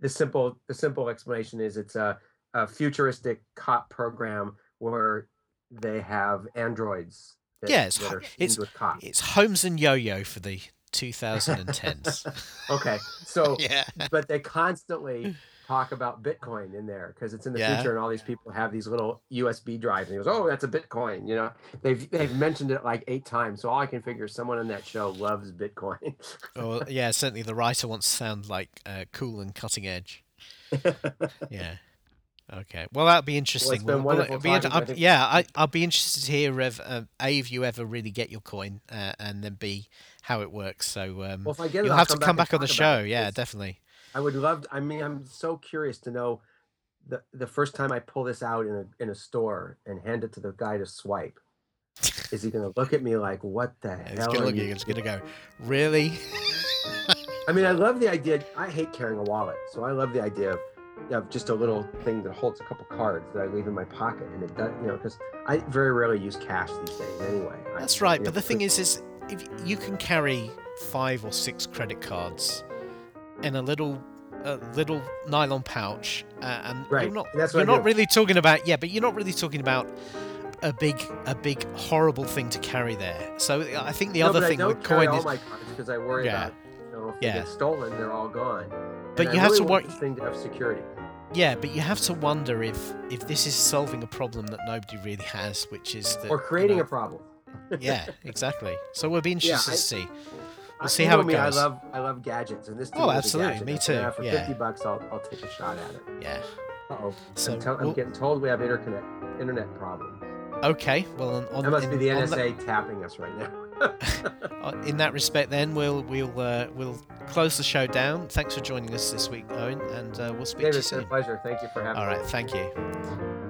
the simple the simple explanation is it's a, a futuristic cop program where they have androids. That, Yeah, it's ho- it's-. It's Holmes and Yo-Yo for the 2010s. [LAUGHS] Okay, so [LAUGHS] yeah. but they constantly talk about Bitcoin in there because it's in the Yeah. future, and all these people have these little USB drives, and he goes, "Oh, that's a Bitcoin." You know, they've they've mentioned it like eight times. So all I can figure, is someone on that show loves Bitcoin. [LAUGHS] Or yeah, certainly the writer wants to sound like uh, cool and cutting edge. Yeah. Okay. Well, that'd be interesting. Well, well, it'd be. I yeah, I, I'll be interested to hear if uh, a if you ever really get your coin, uh, and then b how it works. So um, Well, if I get it, you'll I'll have to come come back back on the show. Yeah, definitely. I would love. I mean, I'm so curious to know the the first time I pull this out in a in a store and hand it to the guy to swipe. Is he going to look at me like, "What the It's hell?" gonna are look. you It's gonna go. Really? I mean, I [LAUGHS] love the idea. I hate carrying a wallet, so I love the idea of, of just a little thing that holds a couple cards that I leave in my pocket, and it does, you know, because I very rarely use cash these days anyway. That's you right. know, But the thing is, is if you can carry five or six credit cards in a little, a little nylon pouch, uh, and Right, you're not, and you're not really talking about. Yeah, but you're not really talking about a big, a big horrible thing to carry there. So I think the no, other thing I don't with coin all is, my cards because I worry Yeah. about, you know, if Yeah. they get stolen, they're all gone. But And you I have really to this thing to have security. Yeah, but you have to wonder if if this is solving a problem that nobody really has, which is that or creating you a problem. [LAUGHS] yeah, exactly. So we'll be interested I- to see. I- We'll see how it me, goes. I love I love gadgets, and this. to Oh, me is a absolutely, me too, have For yeah. fifty bucks, I'll I'll take a shot at it. Yeah. Uh oh. So I'm, tell- I'm getting told we have internet internet problems. Okay. Well, on, on That must be the NSA tapping us right now. [LAUGHS] Uh, in that respect, then we'll we'll uh, we'll close the show down. Thanks for joining us this week, Owen, and uh, we'll speak David, to you it's been a soon. pleasure. Thank you for having All me. right, thank you.